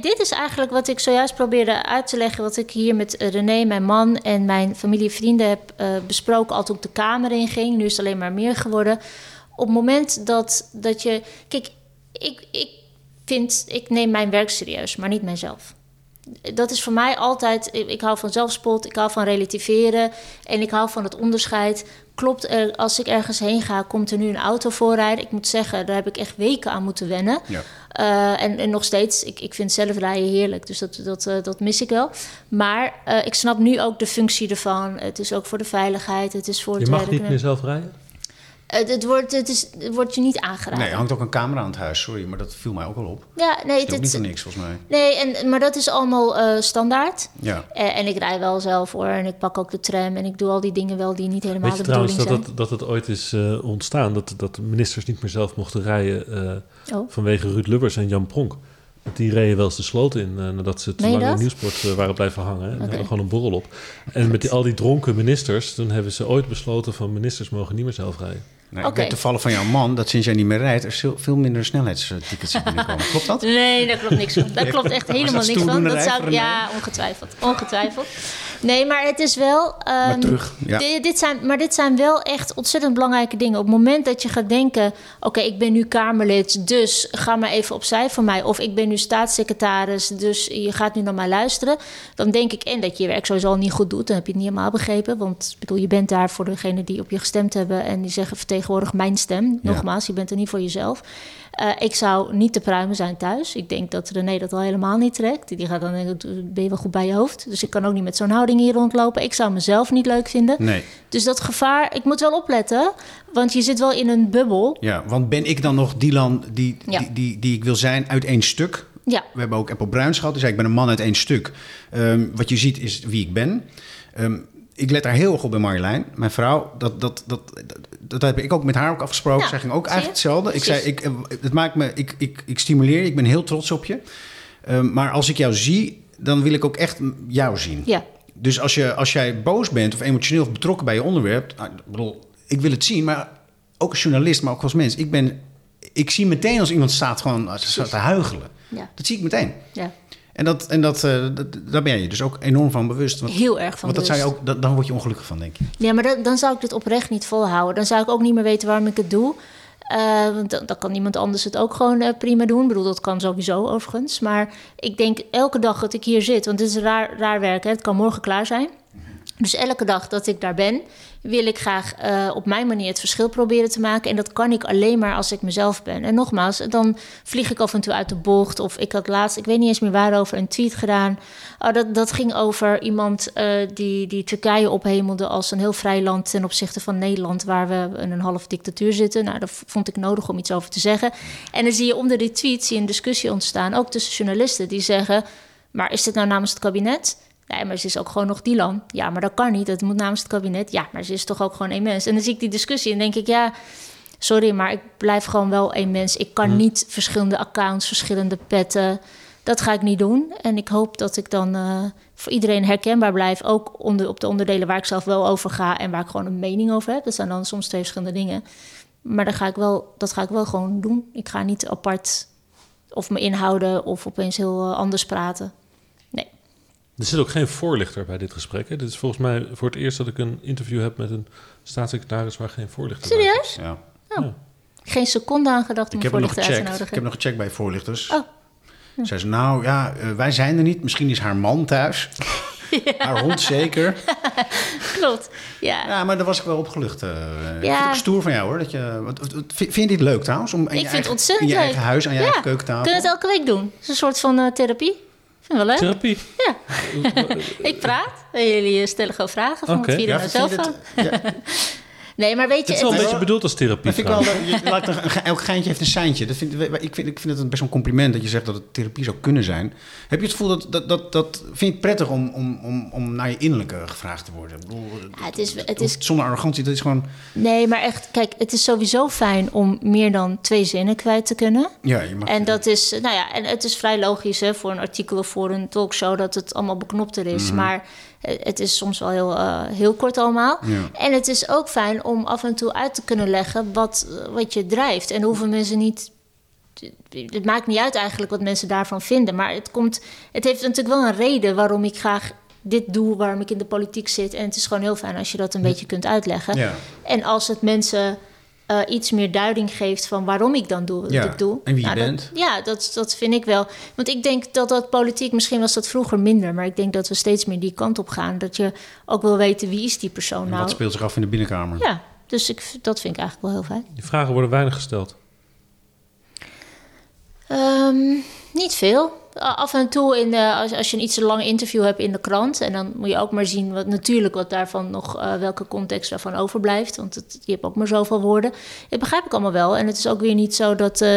Dit is eigenlijk wat ik zojuist probeerde uit te leggen. Wat ik hier met René, mijn man en mijn familie en vrienden heb uh, besproken. Al toen ik de kamer in ging. Nu is het alleen maar meer geworden. Op het moment dat, dat je. Kijk, ik, ik vind. Ik neem mijn werk serieus, maar niet mijzelf dat is voor mij altijd. Ik hou van zelfspot, ik hou van relativeren en ik hou van het onderscheid. Klopt er, als ik ergens heen ga, komt er nu een auto voorrijden? Ik moet zeggen, daar heb ik echt weken aan moeten wennen. Ja. Uh, en, en, nog steeds, ik, ik vind zelf rijden heerlijk, dus dat, dat, uh, dat mis ik wel. Maar uh, ik snap nu ook de functie ervan. Het is ook voor de veiligheid, het is voor Je het mag werken. niet meer zelf rijden? Het, het, wordt, het, is, het wordt je niet aangeraden. Nee, er hangt ook een camera aan het huis, sorry, maar dat viel mij ook al op. ja, nee, Dat is het, niet voor niks, volgens mij. nee en, maar dat is allemaal eh, standaard. Ja. Eh, en ik rij wel zelf hoor. En ik pak ook de tram. En ik doe al die dingen wel die niet helemaal Weet je de trouwens bedoeling dat zijn. het, dat het ooit is eh, ontstaan? Dat, dat ministers niet meer zelf mochten rijden eh, Oh. vanwege Ruud Lubbers en Jan Pronk. Want die reden wel eens de sloot in eh, nadat ze te lang in? Nieuwsport waren blijven hangen. En hadden gewoon een borrel op. En met die, al die dronken ministers, toen hebben ze ooit besloten van ministers mogen niet meer zelf rijden. Ik Oké. weet toevallig van jouw man dat sinds jij niet meer rijdt... er veel- minder snelheidstickets binnenkomen. Klopt dat? Nee, daar klopt niks van. Daar klopt echt helemaal niks van. Dat zou ja, ongetwijfeld. Ongetwijfeld. Nee, maar het is wel. Maar ehm, terug, ja. Dit, dit zijn, maar dit zijn wel echt ontzettend belangrijke dingen. Op het moment dat je gaat denken: oké, ik ben nu Kamerlid, dus ga maar even opzij voor mij. Of ik ben nu staatssecretaris, dus je gaat nu naar mij luisteren. Dan denk ik en dat je je werk sowieso al niet goed doet. Dan heb je het niet helemaal begrepen. Want ik bedoel, je bent daar voor degene die op je gestemd hebben en die zeggen: vertegenwoordig mijn stem. Ja. Nogmaals, je bent er niet voor jezelf. Eh, ik zou niet te pruimen zijn thuis. Ik denk dat René dat al helemaal niet trekt. Die gaat dan denken, ben je wel goed bij je hoofd? Dus ik kan ook niet met zo'n houding hier rondlopen. Ik zou mezelf niet leuk vinden. Nee. Dus dat gevaar, ik moet wel opletten. Want je zit wel in een bubbel. Ja, want ben ik dan nog Dylan die, Ja. die, die, die ik wil zijn uit één stuk? Ja, We hebben ook Apple Bruins gehad. Die zei, ik ben een man uit één stuk. Ehm, wat je ziet is wie ik ben. Ehm, ik let daar heel erg op bij Marjolein. Mijn vrouw, dat, dat, dat, dat, dat heb ik ook met haar ook afgesproken. Ja, Zij ging ook eigenlijk hetzelfde. Ik zei, ik, eh, het maakt me, ik, ik, ik stimuleer. Ik ben heel trots op je. Ehm, maar als ik jou zie, dan wil ik ook echt jou zien. ja, Dus als, je, als jij boos bent of emotioneel of betrokken bij je onderwerp... nou, ik bedoel, ik wil het zien, maar ook als journalist, maar ook als mens. Ik, ben, ik zie meteen als iemand staat gewoon staat te huigelen. ja, Dat zie ik meteen. ja. En, dat, en dat, eh, dat, daar ben je dus ook enorm van bewust. Want, Heel erg van want dat zou je bewust. ook, dat- dan word je ongelukkig van, denk ik. Ja, maar dan, dan zou ik dit oprecht niet volhouden. Dan zou ik ook niet meer weten waarom ik het doe. Eh, want dan, dan kan iemand anders het ook gewoon eh, prima doen. Ik bedoel, dat kan sowieso overigens. Maar ik denk elke dag dat ik hier zit... want dit is raar, raar werk, hè? het kan morgen klaar zijn... Dus elke dag dat ik daar ben, wil ik graag eh, op mijn manier het verschil proberen te maken. En dat kan ik alleen maar als ik mezelf ben. En nogmaals, dan vlieg ik af en toe uit de bocht. Of ik had laatst, ik weet niet eens meer waarover, een tweet gedaan. Oh, dat, dat ging over iemand eh, die, die Turkije ophemelde als een heel vrij land ten opzichte van Nederland, waar we in een half dictatuur zitten. Nou, daar vond ik nodig om iets over te zeggen. En dan zie je onder die tweet zie een discussie ontstaan, ook tussen journalisten die zeggen: Maar is dit nou namens het kabinet? Nee, maar ze is ook gewoon nog Dylan. Ja, maar dat kan niet. Dat moet namens het kabinet. Ja, maar ze is toch ook gewoon één mens. En dan zie ik die discussie en denk ik, ja, sorry, maar ik blijf gewoon wel één mens. Ik kan niet verschillende accounts, verschillende petten. Dat ga ik niet doen. En ik hoop dat ik dan eh, voor iedereen herkenbaar blijf. Ook onder, op de onderdelen waar ik zelf wel over ga en waar ik gewoon een mening over heb. Dat zijn dan soms twee verschillende dingen. Maar dan ga ik wel, dat ga ik wel gewoon doen. Ik ga niet apart of me inhouden of opeens heel eh, anders praten. Er zit ook geen voorlichter bij dit gesprek. Hè? Dit is volgens mij voor het eerst dat ik een interview heb met een staatssecretaris waar geen voorlichter bij Serieus? zit. Ja. Geen seconde aan gedacht om Ik heb nog uit te nodigen. Ik heb nog gecheckt bij voorlichters. Oh. Zei ze, nou ja, eh, wij zijn er niet. Misschien is haar man thuis. Haar hond zeker. Klopt. Ja. Ja, maar daar was ik wel opgelucht. eh. Ik Ja. vind het ook stoer van jou hoor. Dat je, wat, wat- wat- vind je dit leuk trouwens? Om in Ik je vind het eigen, ontzettend in je leuk. eigen huis, aan je Ja. eigen keukentafel. Kunnen we het elke week doen? Het is een soort van eh, therapie. Wel leuk? Therapie. Ja. Ik praat en jullie eh, stellen gewoon vragen van Oké. wat vier Ja, zelf van. Nee, maar weet je... Het is wel een beetje bedoeld als therapie. vind ik wel, trouwens. je, laat een, ge- elk geintje heeft een seintje. Dat vind, ik, vind, ik vind het een best wel een compliment dat je zegt dat het therapie zou kunnen zijn. Heb je het gevoel dat, dat, dat, dat vind je het prettig om, om, om, om naar je innerlijke gevraagd te worden? Ik bedoel, Ja, het is- het is- Zonder arrogantie, dat is gewoon... Nee, maar echt, kijk, het is sowieso fijn om meer dan twee zinnen kwijt te kunnen. Ja, je mag, En dat is, nou ja, en het is vrij logisch hè, voor een artikel of voor een talkshow dat het allemaal beknopter is. Maar eh, het is soms wel heel, eh, heel kort allemaal. Ja. En het is ook fijn om af en toe uit te kunnen leggen wat, eh, wat je drijft. En hoeven mensen niet. Het maakt niet uit eigenlijk wat mensen daarvan vinden. Maar het, komt, het heeft natuurlijk wel een reden waarom ik graag dit doe, waarom ik in de politiek zit. En het is gewoon heel fijn als je dat een beetje kunt uitleggen. Ja. En als het mensen eh, iets meer duiding geeft van waarom ik dan doe wat Ja, ik doe. en wie je Nou, dat- bent. ja, dat, dat vind ik wel. Want ik denk dat dat politiek, misschien was dat vroeger minder, maar ik denk dat we steeds meer die kant op gaan. Dat je ook wil weten wie is die persoon En nou. Wat speelt zich af in de binnenkamer? Ja, dus ik, dat vind ik eigenlijk wel heel fijn. Die vragen worden weinig gesteld. Ehm, niet veel. Af en toe in als, als je een iets te lang interview hebt in de krant. En dan moet je ook maar zien wat natuurlijk wat daarvan nog, uh, welke context daarvan overblijft. Want je hebt ook maar zoveel woorden. Dat begrijp ik allemaal wel. En het is ook weer niet zo dat, uh,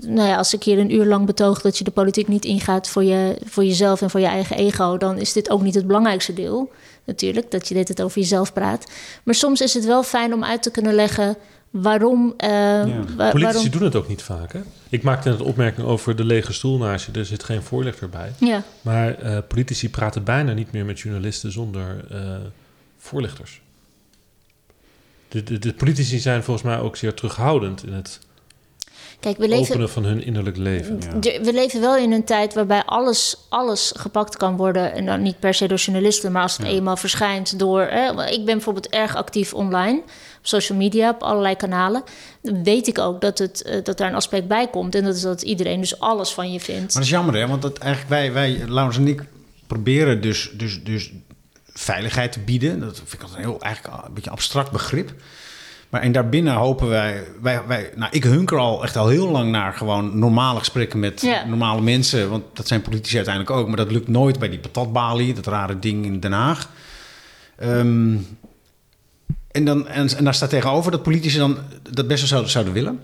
nou ja, als ik hier een uur lang betoog dat je de politiek niet ingaat voor, je, voor jezelf en voor je eigen ego, dan is dit ook niet het belangrijkste deel. Natuurlijk, dat je dit over jezelf praat. Maar soms is het wel fijn om uit te kunnen leggen waarom. Uh, ja. wa Politici doen het ook niet vaak. Hè? Ik maakte net een opmerking over de lege stoel naast je. Er zit geen voorlichter bij. Ja. Maar uh, politici praten bijna niet meer met journalisten zonder uh, voorlichters. De, de, de, politici zijn volgens mij ook zeer terughoudend in het Kijk, we leven, openen van hun innerlijk leven. Ja. We leven wel in een tijd waarbij alles, alles gepakt kan worden. En dan niet per se door journalisten, maar als het ja. eenmaal verschijnt door. Hè, ik ben bijvoorbeeld erg actief online social media, op allerlei kanalen. Dan weet ik ook dat, het, uh, dat daar een aspect bij komt. En dat is dat iedereen dus alles van je vindt. Maar dat is jammer, hè? Want dat eigenlijk wij, wij Laurens en ik, proberen dus, dus, dus veiligheid te bieden. Dat vind ik een heel eigenlijk een beetje abstract begrip. Maar en daarbinnen hopen wij, wij, wij, nou ik hunker al echt al heel lang naar gewoon normale gesprekken met Ja. normale mensen. Want dat zijn politici uiteindelijk ook. Maar dat lukt nooit bij die patatbalie, dat rare ding in Den Haag. Ehm, en, dan, en, en daar staat tegenover dat politici dan dat best wel zouden, zouden willen.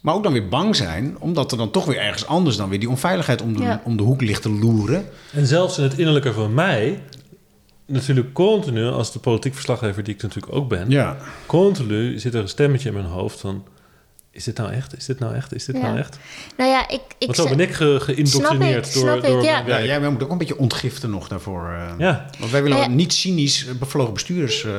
Maar ook dan weer bang zijn, omdat er dan toch weer ergens anders dan weer die onveiligheid om de, Ja. om de hoek ligt te loeren. En zelfs in het innerlijke van mij, natuurlijk continu, als de politiek verslaggever die ik natuurlijk ook ben, Ja. continu zit er een stemmetje in mijn hoofd van, is dit nou echt? Is dit nou echt? Is dit Ja. nou echt? Nou ja, ik. ik Want zo ben ik ge- geïndoctrineerd Snap ik, door, snap ik, door ja. mijn Ja, jij moet ook een beetje ontgiften nog daarvoor. eh. Ja. Want wij willen Ja. niet cynisch eh, bevlogen bestuurders. eh,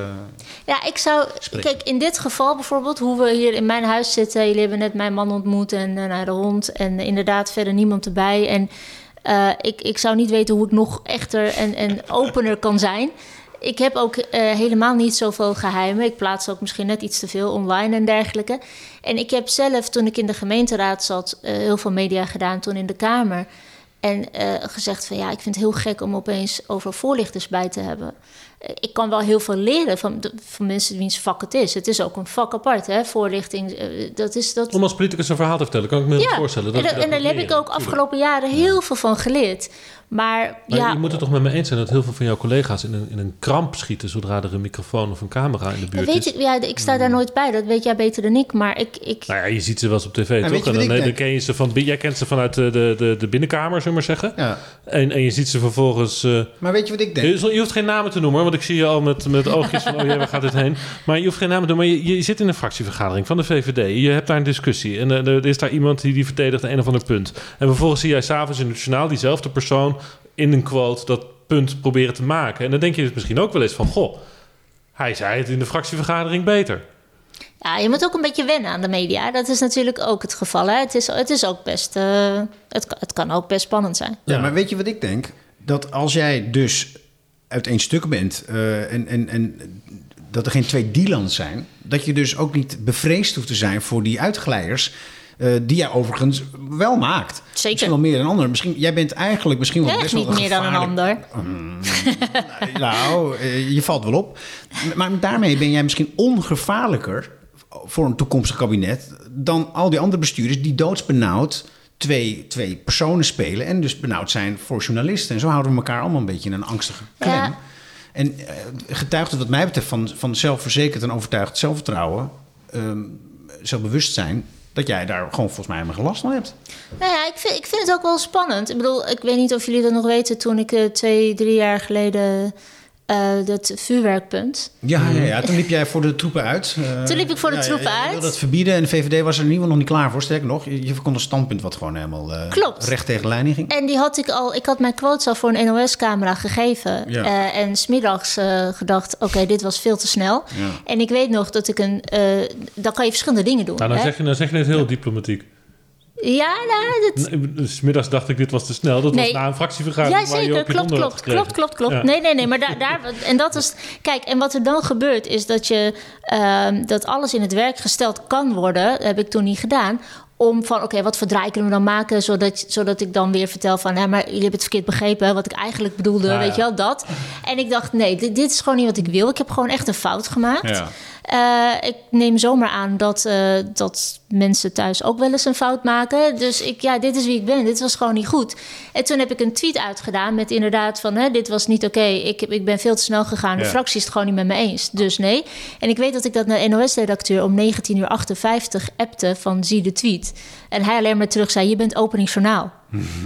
Ja, ik zou. Spreken. Kijk, in dit geval bijvoorbeeld, hoe we hier in mijn huis zitten. Jullie hebben net mijn man ontmoet en uh, naar de hond. En uh, inderdaad, verder niemand erbij. En uh, ik, ik zou niet weten hoe ik nog echter en, en opener kan zijn. Ik heb ook uh, helemaal niet zoveel geheimen. Ik plaats ook misschien net iets te veel online en dergelijke. En ik heb zelf, toen ik in de gemeenteraad zat, uh, heel veel media gedaan, toen in de Kamer. En gezegd van ja, ik vind het heel gek om opeens over voorlichters bij te hebben. Ik kan wel heel veel leren van, van mensen wiens vak het is. Het is ook een vak apart, hè? Voorlichting. Uh, dat is, dat... Om als politicus een verhaal te vertellen, kan ik me ja. voorstellen. Dat en, en daar heb ik ook afgelopen jaren heel veel van geleerd. Maar, maar ja, je moet het toch met me eens zijn dat heel veel van jouw collega's in een, in een kramp schieten zodra er een microfoon of een camera in de buurt weet is. Ik, ja, ik sta daar nooit bij, dat weet jij beter dan ik. Maar ik. ik... Nou ja, je ziet ze wel eens op tv, toch? En dan, dan ken je ze van. Jij kent ze vanuit de, de, de, de binnenkamer, zullen we maar zeggen. Ja. En, en je ziet ze vervolgens. Uh, maar weet je wat ik denk? Je, je, hoeft geen namen te noemen, want ik zie je al met, met oogjes van. Oh jee, waar gaat dit heen? Maar je hoeft geen namen te noemen. Maar je, je zit in een fractievergadering van de VVD. Je hebt daar een discussie. En uh, er is daar iemand die, die verdedigt een of ander punt. En vervolgens zie jij s'avonds in het journaal diezelfde persoon in een quote dat punt proberen te maken. En dan denk je dus misschien ook wel eens van... Goh, hij zei het in de fractievergadering beter. Ja, je moet ook een beetje wennen aan de media. Dat is natuurlijk ook het geval. Hè? Het, is, het is ook best... Uh, het, het kan ook best spannend zijn. Ja, maar weet je wat ik denk? Dat als jij dus uit één stuk bent... Uh, en, en, en dat er geen twee Dylans zijn... dat je dus ook niet bevreesd hoeft te zijn voor die uitglijders... Uh, die jij overigens wel maakt. Zeker. Misschien wel meer dan anderen. Misschien, jij bent eigenlijk misschien wel Echt best wel niet meer dan een ander. Mm, nou, uh, je valt wel op. Maar daarmee ben jij misschien ongevaarlijker voor een toekomstig kabinet dan al die andere bestuurders die doodsbenauwd twee, twee personen spelen en dus benauwd zijn voor journalisten. En zo houden we elkaar allemaal een beetje in een angstige klem. Ja. En uh, getuigt het wat mij betreft van, van zelfverzekerd en overtuigd zelfvertrouwen, um, zelfbewustzijn, dat jij daar gewoon volgens mij helemaal last van hebt. Nou ja, ik vind, ik vind het ook wel spannend. Ik bedoel, ik weet niet of jullie dat nog weten... toen ik uh, twee, drie jaar geleden uh, dat vuurwerkpunt... Ja, ja, ja, toen liep jij voor de troepen uit. Uh, toen liep ik voor de ja, troepen ja, uit. Je wilde dat verbieden en de VVD was er in ieder geval nog niet klaar voor. Sterker nog, je, je kon een standpunt wat gewoon helemaal uh, Klopt. recht tegen de leiding ging. En die had ik al... Ik had mijn quotes al voor een NOS-camera gegeven. Ja. Uh, en smiddags gedacht, oké, okay, dit was veel te snel. Ja. En ik weet nog dat ik een... dan kan je verschillende dingen doen. Nou, dan, hè? zeg je, dan zeg je het heel diplomatiek. Ja, nou, dat... Dus middags dacht ik, dit was te snel. Dat nee. was na een fractievergadering. Ja, zeker. Klopt, klopt, klopt, klopt, klopt. Ja. Nee, nee, nee. Maar daar, daar... En dat is... Kijk, en wat er dan gebeurt, is dat je... Uh, dat alles in het werk gesteld kan worden. Dat heb ik toen niet gedaan. Om van, oké, okay, wat voor draai kunnen we dan maken... Zodat, zodat ik dan weer vertel van... Ja, maar jullie hebben het verkeerd begrepen, wat ik eigenlijk bedoelde. Ah, weet ja. je wel, dat. En ik dacht, nee, dit, dit, is gewoon niet wat ik wil. Ik heb gewoon echt een fout gemaakt. Ja. Uh, ik neem zomaar aan dat, uh, dat mensen thuis ook wel eens een fout maken. Dus ik, ja, dit is wie ik ben. Dit was gewoon niet goed. En toen heb ik een tweet uitgedaan met inderdaad van... Hè, dit was niet oké, ik ik, ik ben veel te snel gegaan. De Ja. fractie is het gewoon niet met me eens. Dus nee. En ik weet dat ik dat naar NOS-redacteur om 19 uur 58 appte van zie de tweet. En hij alleen maar terug zei, je bent openingsjournaal.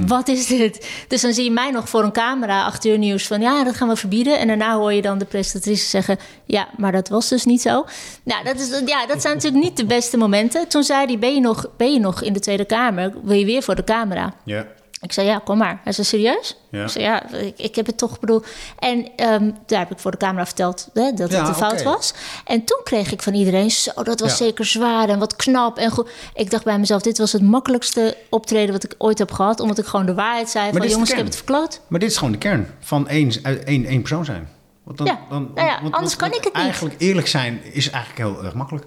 Wat is dit? Dus dan zie je mij nog voor een camera, acht uur nieuws, van ja, dat gaan we verbieden. En daarna hoor je dan de presentatrice zeggen, ja, maar dat was dus niet zo. Nou, dat, is, ja, dat zijn natuurlijk niet de beste momenten. Toen zei hij, ben je nog, ben je nog in de Tweede Kamer? Wil je weer voor de camera? Ja. Ik zei, ja, kom maar. Hij zei, serieus? Ja. Ik zei, ja, ik, ik heb het toch bedoel. En ehm, daar heb ik voor de camera verteld hè, dat Ja, het een fout was. En toen kreeg ik van iedereen, zo, dat was Ja. zeker zwaar en wat knap en goed. Ik dacht bij mezelf, dit was het makkelijkste optreden wat ik ooit heb gehad. Omdat ik gewoon de waarheid zei dit van, jongens, ik heb het verkloot. Maar dit is gewoon de kern van één, uit één, één persoon zijn. Want dan, Ja, dan, nou ja, anders kan ik het niet. Eigenlijk eerlijk zijn is eigenlijk heel erg makkelijk.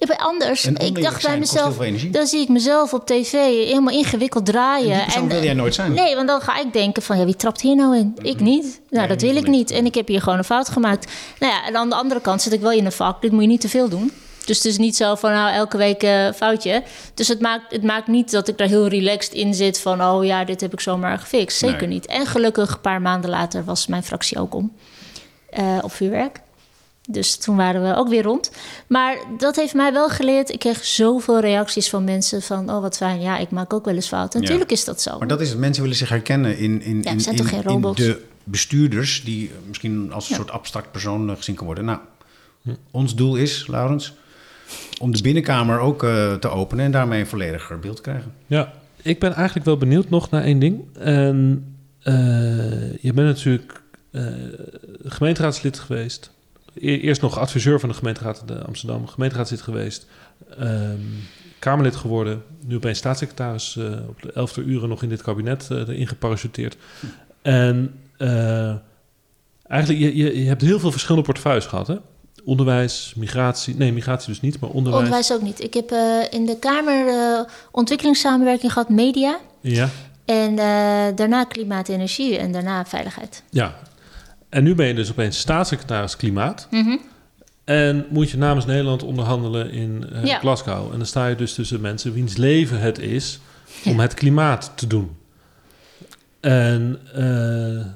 Ja, maar anders. En Ik dacht bij mezelf, dan zie ik mezelf op tv helemaal ingewikkeld draaien. En persoon wil jij nooit zijn. Nee, want dan ga ik denken van, ja, wie trapt hier nou in? Ik niet. Nou, dat wil ik niet. En ik heb hier gewoon een fout gemaakt. Nou ja, en aan de andere kant zit ik wel in een vak. Dit moet je niet te veel doen. Dus het is niet zo van, nou, elke week eh foutje. Dus het maakt, het maakt niet dat ik daar heel relaxed in zit van... oh ja, dit heb ik zomaar gefixt. Zeker Nee. niet. En gelukkig, een paar maanden later was mijn fractie ook om. eh, op vuurwerk. Dus toen waren we ook weer rond. Maar dat heeft mij wel geleerd. Ik kreeg zoveel reacties van mensen van... oh, wat fijn, ja, ik maak ook wel eens fouten. Natuurlijk is dat zo. Maar dat is het. Mensen willen zich herkennen in, in, in, zijn in, toch geen in robots? de bestuurders... die misschien als een Ja. soort abstract persoon eh, gezien kan worden. Nou, ons doel is, Laurens... om de binnenkamer ook eh, te openen... en daarmee een vollediger beeld te krijgen. Ja, ik ben eigenlijk wel benieuwd nog naar één ding. En eh, je bent natuurlijk eh, gemeenteraadslid geweest. E- eerst nog adviseur van de gemeenteraad in Amsterdam, gemeenteraadslid geweest. Ehm, Kamerlid geworden. Nu opeens staatssecretaris eh, op de elfde uren nog in dit kabinet eh, erin geparachuteerd. En eh, eigenlijk, je, je, je hebt heel veel verschillende portefeuilles gehad, hè? Onderwijs, migratie. Nee, migratie dus niet, maar onderwijs. Onderwijs ook niet. Ik heb in de Kamer ontwikkelingssamenwerking gehad, media. Ja, En daarna klimaat en energie en daarna veiligheid. ja. En nu ben je dus opeens staatssecretaris klimaat. Mhm. En moet je namens Nederland onderhandelen in eh, Ja. Glasgow. En dan sta je dus tussen mensen wiens leven het is om het klimaat te doen. En eh,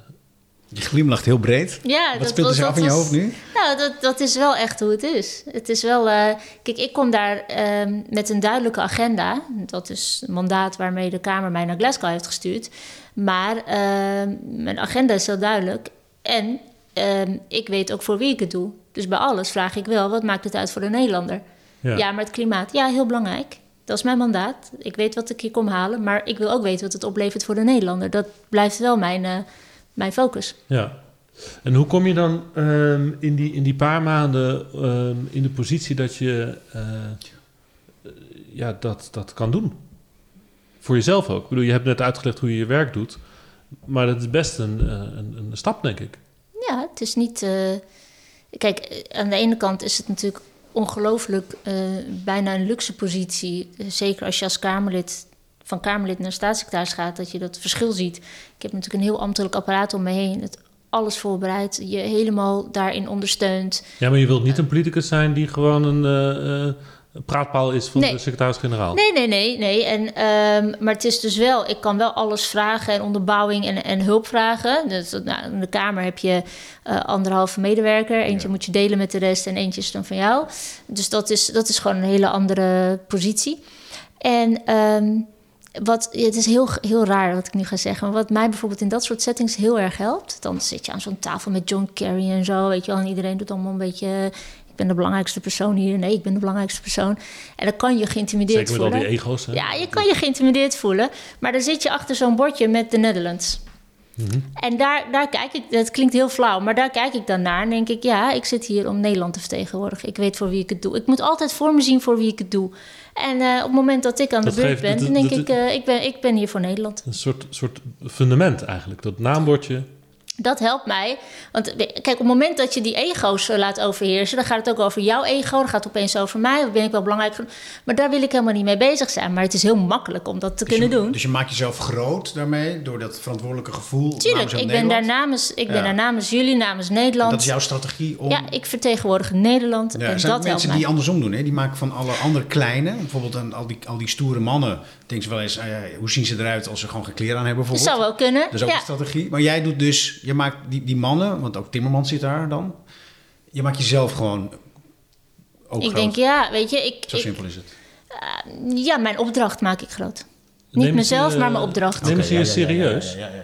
Je glimlacht heel breed. Ja, Wat dat speelt er zich af in je hoofd nu? Nou, dat, dat is wel echt hoe het is. Het is wel. eh, kijk, ik kom daar ehm, met een duidelijke agenda. Dat is het mandaat waarmee de Kamer mij naar Glasgow heeft gestuurd. Maar ehm, mijn agenda is heel duidelijk. En ehm, ik weet ook voor wie ik het doe. Dus bij alles vraag ik wel: wat maakt het uit voor de Nederlander? ja. Ja, maar het klimaat, ja, heel belangrijk. Dat is mijn mandaat. Ik weet wat ik hier kom halen. Maar ik wil ook weten wat het oplevert voor de Nederlander. Dat blijft wel mijn, eh, mijn focus. Ja. En hoe kom je dan ehm, in, die, in die paar maanden ehm, in de positie dat je eh, ja, dat, dat kan doen? Voor jezelf ook. Ik bedoel, je hebt net uitgelegd hoe je je werk doet. Maar dat is best een, eh, een, een stap, denk ik. Ja, het is niet. eh, Kijk, eh, aan de ene kant is het natuurlijk ongelooflijk bijna een luxe positie. Zeker als je als Kamerlid van Kamerlid naar staatssecretaris gaat, dat je dat verschil ziet. Ik heb natuurlijk een heel ambtelijk apparaat om me heen. Het alles voorbereid, je helemaal daarin ondersteunt. Ja, maar je wilt niet een politicus zijn die gewoon een praatpaal is Nee. de secretaris-generaal. Nee, nee, nee, nee. En, ehm, maar het is dus wel, ik kan wel alles vragen en onderbouwing en, en hulp vragen. Dus, nou, in de Kamer heb je eh, anderhalve medewerker. Eentje moet je delen met de rest en eentje is dan van jou. Dus dat is, dat is gewoon een hele andere positie. En ehm, wat, het is heel, heel raar wat ik nu ga zeggen. Maar wat mij bijvoorbeeld in dat soort settings heel erg helpt. Dan zit je aan zo'n tafel met John Kerry en zo. Weet je wel. En iedereen doet allemaal een beetje. Ik ben de belangrijkste persoon hier. Nee, ik ben de belangrijkste persoon. En dan kan je geïntimideerd Zeker met al voelen. die ego's. Hè? Ja, je kan je geïntimideerd voelen. Maar dan zit je achter zo'n bordje met de Netherlands. Mhm. En daar, daar kijk ik, dat klinkt heel flauw, maar daar kijk ik dan naar en denk ik, ja, ik zit hier om Nederland te vertegenwoordigen. Ik weet voor wie ik het doe. Ik moet altijd voor me zien voor wie ik het doe. En eh, op het moment dat ik aan de beurt ben, dan denk dat- ik, eh, ik, ben, ik ben hier voor Nederland. Een soort, soort fundament eigenlijk. Dat naambordje. Dat helpt mij. Want kijk, op het moment dat je die ego's eh, laat overheersen, dan gaat het ook over jouw ego. Dan gaat het opeens over mij. Ben ik wel belangrijk? Maar daar wil ik helemaal niet mee bezig zijn. Maar het is heel makkelijk om dat te Dus kunnen je, doen. Dus je maakt jezelf groot daarmee, door dat verantwoordelijke gevoel. Tuurlijk, ik ben, daar namens, ik ben daar namens jullie, namens En Nederland. dat is jouw strategie om... Ja, ik vertegenwoordig Nederland Ja, en dat zijn mensen mij. die andersom doen. Hè? Die maken van alle andere kleine, bijvoorbeeld aan al die, al die stoere mannen, denken ze wel eens, ah ja, hoe zien ze eruit als ze gewoon geen kleren aan hebben Dat bijvoorbeeld. zou wel kunnen. Dat is ook ja. een strategie. Maar jij doet dus, je maakt die, die mannen, want ook Timmermans zit daar dan. Je maakt jezelf gewoon ook Ik groot. denk, ja, weet je, ik, Zo ik- simpel is het. ja, mijn opdracht maak ik groot. Niet mezelf, ze, maar eh, mijn opdracht. Nemen ze je ja, ja, ja, serieus? ja, ja, ja, ja.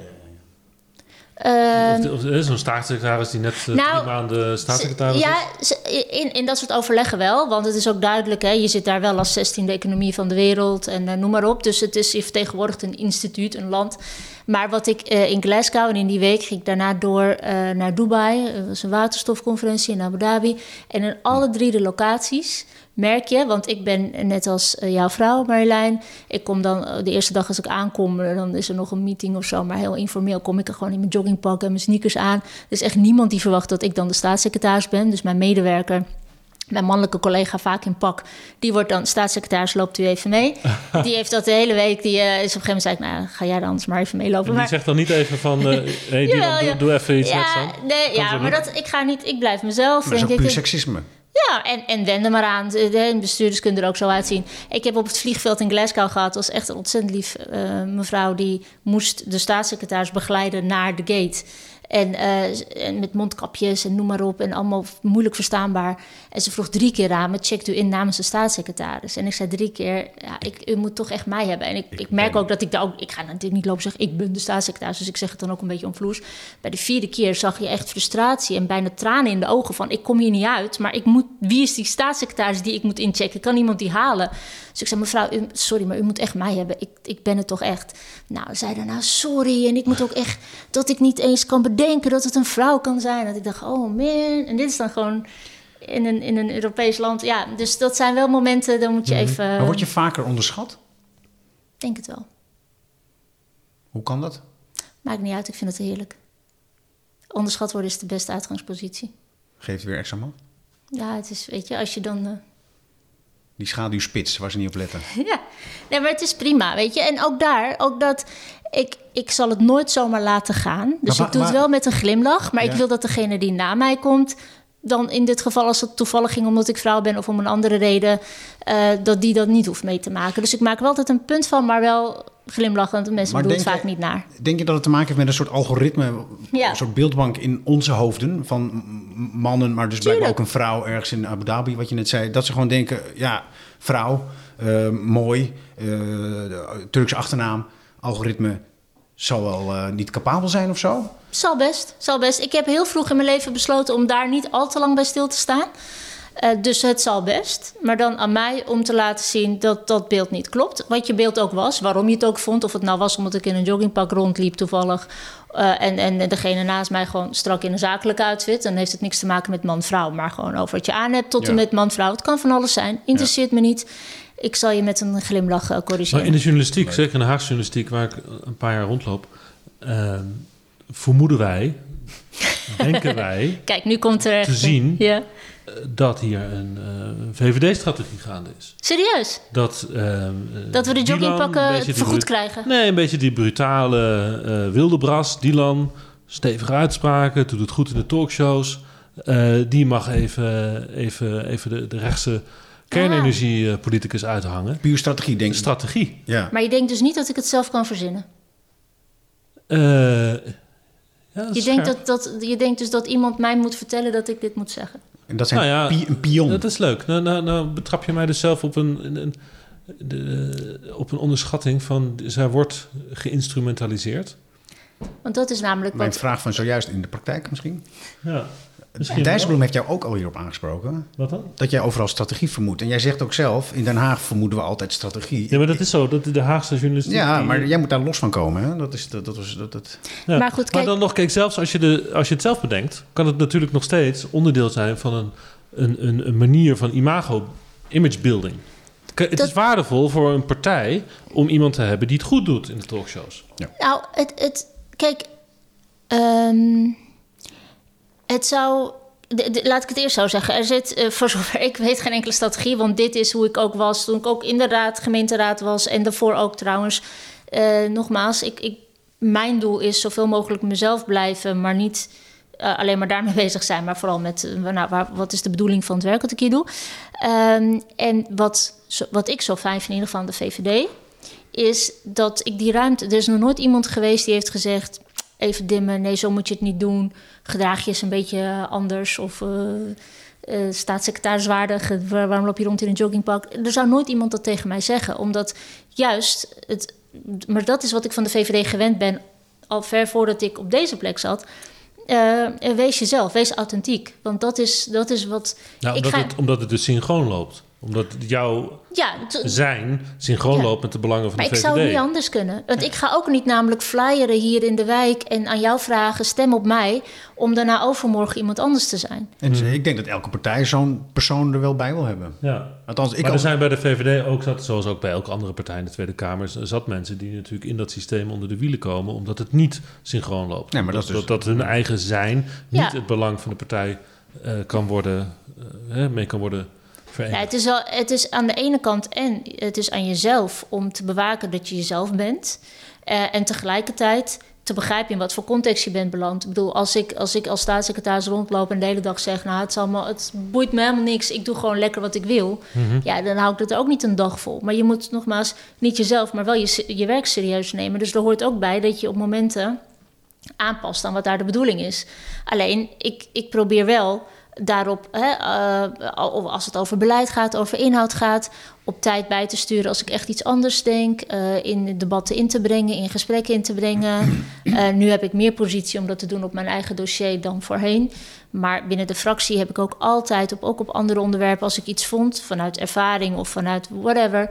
Ehm, Of, of er is zo'n staatssecretaris die net eh, Nou, drie maanden staatssecretaris ja, is? in, in dat soort overleggen wel. Want het is ook duidelijk, hè, je zit daar wel als 16e economie van de wereld en eh, noem maar op. Dus het is, je vertegenwoordigt een instituut, een land. Maar wat ik eh, in Glasgow en in die week ging ik daarna door eh, naar Dubai. Dat was een waterstofconferentie in Abu Dhabi. En in alle drie de locaties merk je, want ik ben net als eh, jouw vrouw Marjolein. Ik kom dan de eerste dag als ik aankom, dan is er nog een meeting of zo. Maar heel informeel kom ik er gewoon in mijn joggingpak en mijn sneakers aan. Er is echt niemand die verwacht dat ik dan de staatssecretaris ben. Dus mijn medewerker. Mijn mannelijke collega vaak in pak, die wordt dan staatssecretaris, loopt u even mee. Die heeft dat de hele week, die eh, is op een gegeven moment zei ik, nou ga jij dan anders maar even meelopen. En die Maar- zegt dan niet even van, eh hey, Dylan, Jawel, doe, ja. doe even iets ja, nee, ja, maar dat, ik ga niet, ik blijf mezelf. Maar dat is denk ook puur ik. seksisme. Ja, en, en wend er maar aan. De, de bestuurders kunnen er ook zo uitzien. Ik heb op het vliegveld in Glasgow gehad. Dat was echt een ontzettend lief eh, mevrouw. Die moest de staatssecretaris begeleiden naar de gate. En, eh, en met mondkapjes en noem maar op. En allemaal moeilijk verstaanbaar. En ze vroeg drie keer aan me, checkt u in namens de staatssecretaris? En ik zei drie keer, ja, ik, u moet toch echt mij hebben. En ik, ik, merk ben- ook dat ik daar ook... Ik ga natuurlijk niet lopen zeggen, ik ben de staatssecretaris. Dus ik zeg het dan ook een beetje omvloers. Bij de vierde keer zag je echt frustratie en bijna tranen in de ogen van... ik kom hier niet uit, maar ik moet, wie is die staatssecretaris die ik moet inchecken? Kan iemand die halen? Dus ik zei, mevrouw, u, sorry, maar u moet echt mij hebben. Ik, ik ben het toch echt. Nou, zei daarna, sorry. En ik moet ook echt, dat ik niet eens kan bedenken dat het een vrouw kan zijn. Dat ik dacht, oh man. En dit is dan gewoon in een, in een Europees land. Ja, dus dat zijn wel momenten, dan moet je even... Maar word je vaker onderschat? denk het wel. Hoe kan dat? Maakt niet uit, ik vind het heerlijk. Onderschat worden is de beste uitgangspositie. Geeft weer extra man. Ja, het is, weet je, als je dan... Die schaduwspits waar ze niet op letten. Ja, nee, maar het is prima, weet je. En ook daar, ook dat... Ik, ik zal het nooit zomaar laten gaan. Dus Maar ik doe het wel met een glimlach. Maar Ja. ik wil dat degene die na mij komt... dan in dit geval als het toevallig ging omdat ik vrouw ben... of om een andere reden, eh, dat die dat niet hoeft mee te maken. Dus ik maak wel altijd een punt van, maar wel glimlachend. De mensen Maar doen het vaak je- niet naar. Denk je dat het te maken heeft met een soort algoritme, Ja. een soort beeldbank in onze hoofden van mannen, maar dus blijkbaar ook een vrouw ergens in Abu Dhabi, wat je net zei, dat ze gewoon denken, ja, vrouw, eh, mooi, de Turkse achternaam, algoritme zal wel niet capabel zijn of zo? Zal best, zal best. Ik heb heel vroeg in mijn leven besloten om daar niet al te lang bij stil te staan. Eh, dus het zal best. Maar dan aan mij om te laten zien dat dat beeld niet klopt. Wat je beeld ook was, waarom je het ook vond. Of het nou was omdat ik in een joggingpak rondliep toevallig. eh, en, en degene naast mij gewoon strak in een zakelijke outfit. Dan heeft het niks te maken met man-vrouw. Maar gewoon over wat je aan hebt tot Ja. en met man-vrouw. Het kan van alles zijn. Interesseert me niet. Ik zal je met een glimlach eh, corrigeren. Maar in de journalistiek, zeker in de Haagse journalistiek, waar ik een paar jaar rondloop, ehm, vermoeden wij, denken wij, Kijk, nu komt er... te zien Ja. eh, dat hier een eh, VVD-strategie gaande is. Serieus? Dat, ehm, Dat we de joggingpakken vergoed krijgen? Nee, een beetje die brutale eh wilde bras. Dylan, stevige uitspraken, doet het goed in de talkshows. Eh, die mag even, even, even de, de rechtse kernenergiepoliticus uithangen. Puur strategie, denk ik. Strategie. ja. Maar je denkt dus niet dat ik het zelf kan verzinnen. Eh, ja, Je denkt, dat, dat, je denkt dus dat iemand mij moet vertellen dat ik dit moet zeggen. En dat zijn Nou ja, pi- een pion. Dat is leuk. Nou, nou, nou betrap je mij dus zelf op een, een, een- de, op een onderschatting van... zij wordt geïnstrumentaliseerd. Want dat is namelijk Mijn wat... vraag van zojuist in de praktijk misschien. Ja, misschien Dijsselbloem heeft jou ook al hierop aangesproken. Wat dan? Dat jij overal strategie vermoedt. En jij zegt ook zelf, in Den Haag vermoeden we altijd strategie. Ja, maar dat is zo. Dat de Haagse journalistiek... Ja, maar jij moet daar los van komen. Hè? Dat is, dat, dat was, dat, dat... Ja. Maar goed, kijk- dan nog, kijk, zelfs als je, de, als je het zelf bedenkt... kan het natuurlijk nog steeds onderdeel zijn van een, een, een, een manier van imago, image building. Kijk, Het Dat- is waardevol voor een partij om iemand te hebben die het goed doet in de talkshows. Nou, het, het, kijk, Ehm, het zou. laat ik het eerst zo zeggen. Er zit, eh, voor zover ik weet, geen enkele strategie. Want dit is hoe ik ook was toen ik ook in de raad, gemeenteraad was. En daarvoor ook trouwens. Eh, nogmaals, ik, ik, mijn doel is zoveel mogelijk mezelf blijven, maar niet eh, alleen maar daarmee bezig zijn, maar vooral met nou, waar, wat is de bedoeling van het werk wat ik hier doe. Ehm, en wat, wat ik zo fijn vind, in ieder geval aan de VVD, is dat ik die ruimte. Er is nog nooit iemand geweest die heeft gezegd: even dimmen, nee, zo moet je het niet doen. Gedraag je eens een beetje anders. Of eh eh, staatssecretariswaardig, waar- waarom loop je rond in een joggingpak? Er zou nooit iemand dat tegen mij zeggen, omdat juist het. Maar dat is wat ik van de VVD gewend ben, al ver voordat ik op deze plek zat. Eh, wees jezelf, wees authentiek. Want dat is, dat is wat. Nou, ik ga- het, omdat het dus synchroon loopt. Omdat jouw Ja, zijn synchroon Ja. loopt met de belangen van Maar de ik VVD. zou het niet anders kunnen. Want ik ga ook niet namelijk flyeren hier in de wijk en aan jou vragen: stem op mij. om daarna overmorgen iemand anders te zijn. En Mhm. ik denk dat elke partij zo'n persoon er wel bij wil hebben. Ja. Althans, ik maar er zijn bij de VVD ook, zat, zoals ook bij elke andere partij in de Tweede Kamer, zat mensen die natuurlijk in dat systeem onder de wielen komen, omdat het niet synchroon loopt. Nee, maar dat dus- dat hun eigen zijn niet Ja. het belang van de partij eh, kan worden, eh, hè, mee kan worden. Ja, het, is wel, het is aan de ene kant en het is aan jezelf om te bewaken dat je jezelf bent. Eh, en tegelijkertijd te begrijpen in wat voor context je bent beland. Ik bedoel, als ik als, ik als staatssecretaris rondloop en de hele dag zeg... nou, het, is allemaal, het boeit me helemaal niks, ik doe gewoon lekker wat ik wil... ja, dan hou ik dat ook niet een dag vol. Maar je moet nogmaals niet jezelf, maar wel je, je werk serieus nemen. Dus er hoort ook bij dat je op momenten aanpast aan wat daar de bedoeling is. Alleen, ik, ik probeer wel daarop, hè, eh, of als het over beleid gaat, over inhoud gaat, op tijd bij te sturen als ik echt iets anders denk, eh, in debatten in te brengen, in gesprekken in te brengen. Eh, nu heb ik meer positie om dat te doen op mijn eigen dossier dan voorheen. Maar binnen de fractie heb ik ook altijd, op, ook op andere onderwerpen, als ik iets vond, vanuit ervaring of vanuit whatever,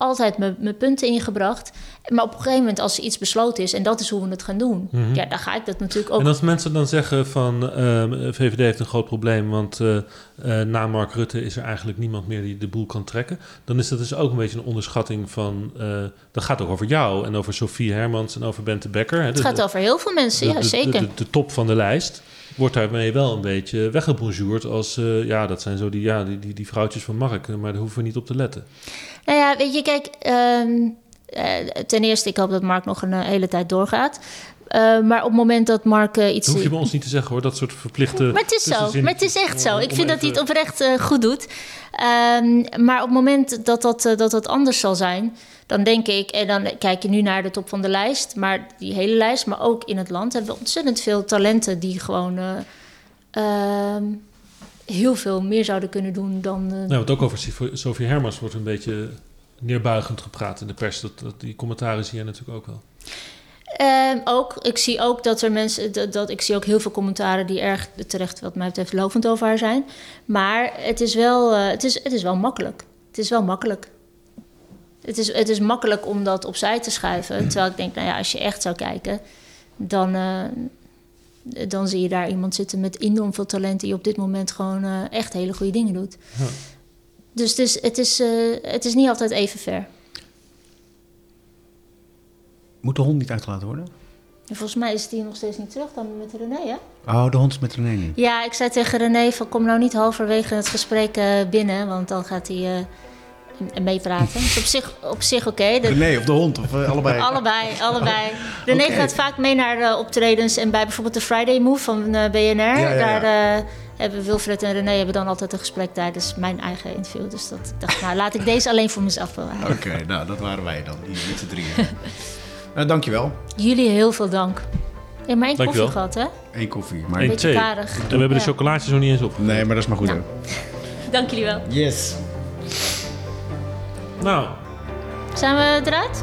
altijd mijn punten ingebracht. Maar op een gegeven moment, als er iets besloten is, en dat is hoe we het gaan doen, ja, dan ga ik dat natuurlijk ook. En als mensen dan zeggen van ehm, VVD heeft een groot probleem, want eh, eh, na Mark Rutte is er eigenlijk niemand meer die de boel kan trekken, dan is dat dus ook een beetje een onderschatting van. eh, dat gaat ook over jou en over Sophie Hermans en over Bente Becker. Hè, Het de- gaat over heel veel mensen, de, ja, de- zeker. De top van de lijst wordt daarmee wel een beetje weggebonjourd als eh, ja, dat zijn zo die, ja, die, die, die vrouwtjes van Mark, eh, maar daar hoeven we niet op te letten. Nou ja, weet je, kijk, ehm, eh, ten eerste, ik hoop dat Mark nog een hele tijd doorgaat. Eh, maar op het moment dat Mark eh, iets. Dat hoef je bij ons niet te zeggen hoor, dat soort verplichte. Maar het is zo, maar het is echt zo. Ik vind dat hij het oprecht eh, goed doet. Ehm, maar op het moment dat dat, dat dat anders zal zijn, dan denk ik, en dan kijk je nu naar de top van de lijst, maar die hele lijst, maar ook in het land, hebben we ontzettend veel talenten die gewoon eh, ehm, heel veel meer zouden kunnen doen dan. Nou, want ook over Sophie- Hermans wordt een beetje neerbuigend gepraat in de pers. Dat, dat, die commentaren zie je natuurlijk ook wel. Ehm, ook, ik zie ook dat er mensen, dat, dat, ik zie ook heel veel commentaren die erg terecht, wat mij betreft, lovend over haar zijn. Maar het is wel, eh, het is, het is wel makkelijk. Het is wel makkelijk. Het is, het is makkelijk om dat opzij te schuiven. Terwijl ik denk, nou ja, als je echt zou kijken, dan, eh, dan zie je daar iemand zitten met enorm veel talent die op dit moment gewoon eh, echt hele goede dingen doet. Ja. Dus het is, het, is, het is niet altijd even ver. Moet de hond niet uitgelaten worden? En volgens mij is hier nog steeds niet terug dan met René, hè? Oh, de hond is met René niet. Ja, ik zei tegen René van kom nou niet halverwege het gesprek eh, binnen, want dan gaat hij eh, meepraten. Dus op zich, op zich oké. Dat- René of de hond, of eh, allebei? Allebei, allebei. René Oké. gaat vaak mee naar optredens en bij bijvoorbeeld de Friday Move van eh, BNR. Ja, ja, ja. Daar eh, hebben Wilfred en René hebben dan altijd een gesprek tijdens mijn eigen interview. Dus dat ik dacht, nou laat ik deze alleen voor mezelf bewaren. Oké, nou, dat waren wij dan, hier met z'n drieën. Eh, dankjewel. Jullie heel veel dank. Ja, maar één Dankjewel. koffie gehad, hè? Eén koffie. Maar... Eén Beetje karig. En we hebben de chocolaatjes nog niet eens op. Nee, maar dat is maar goed Nou. Dank jullie wel. Yes. Nou, Zijn we eruit?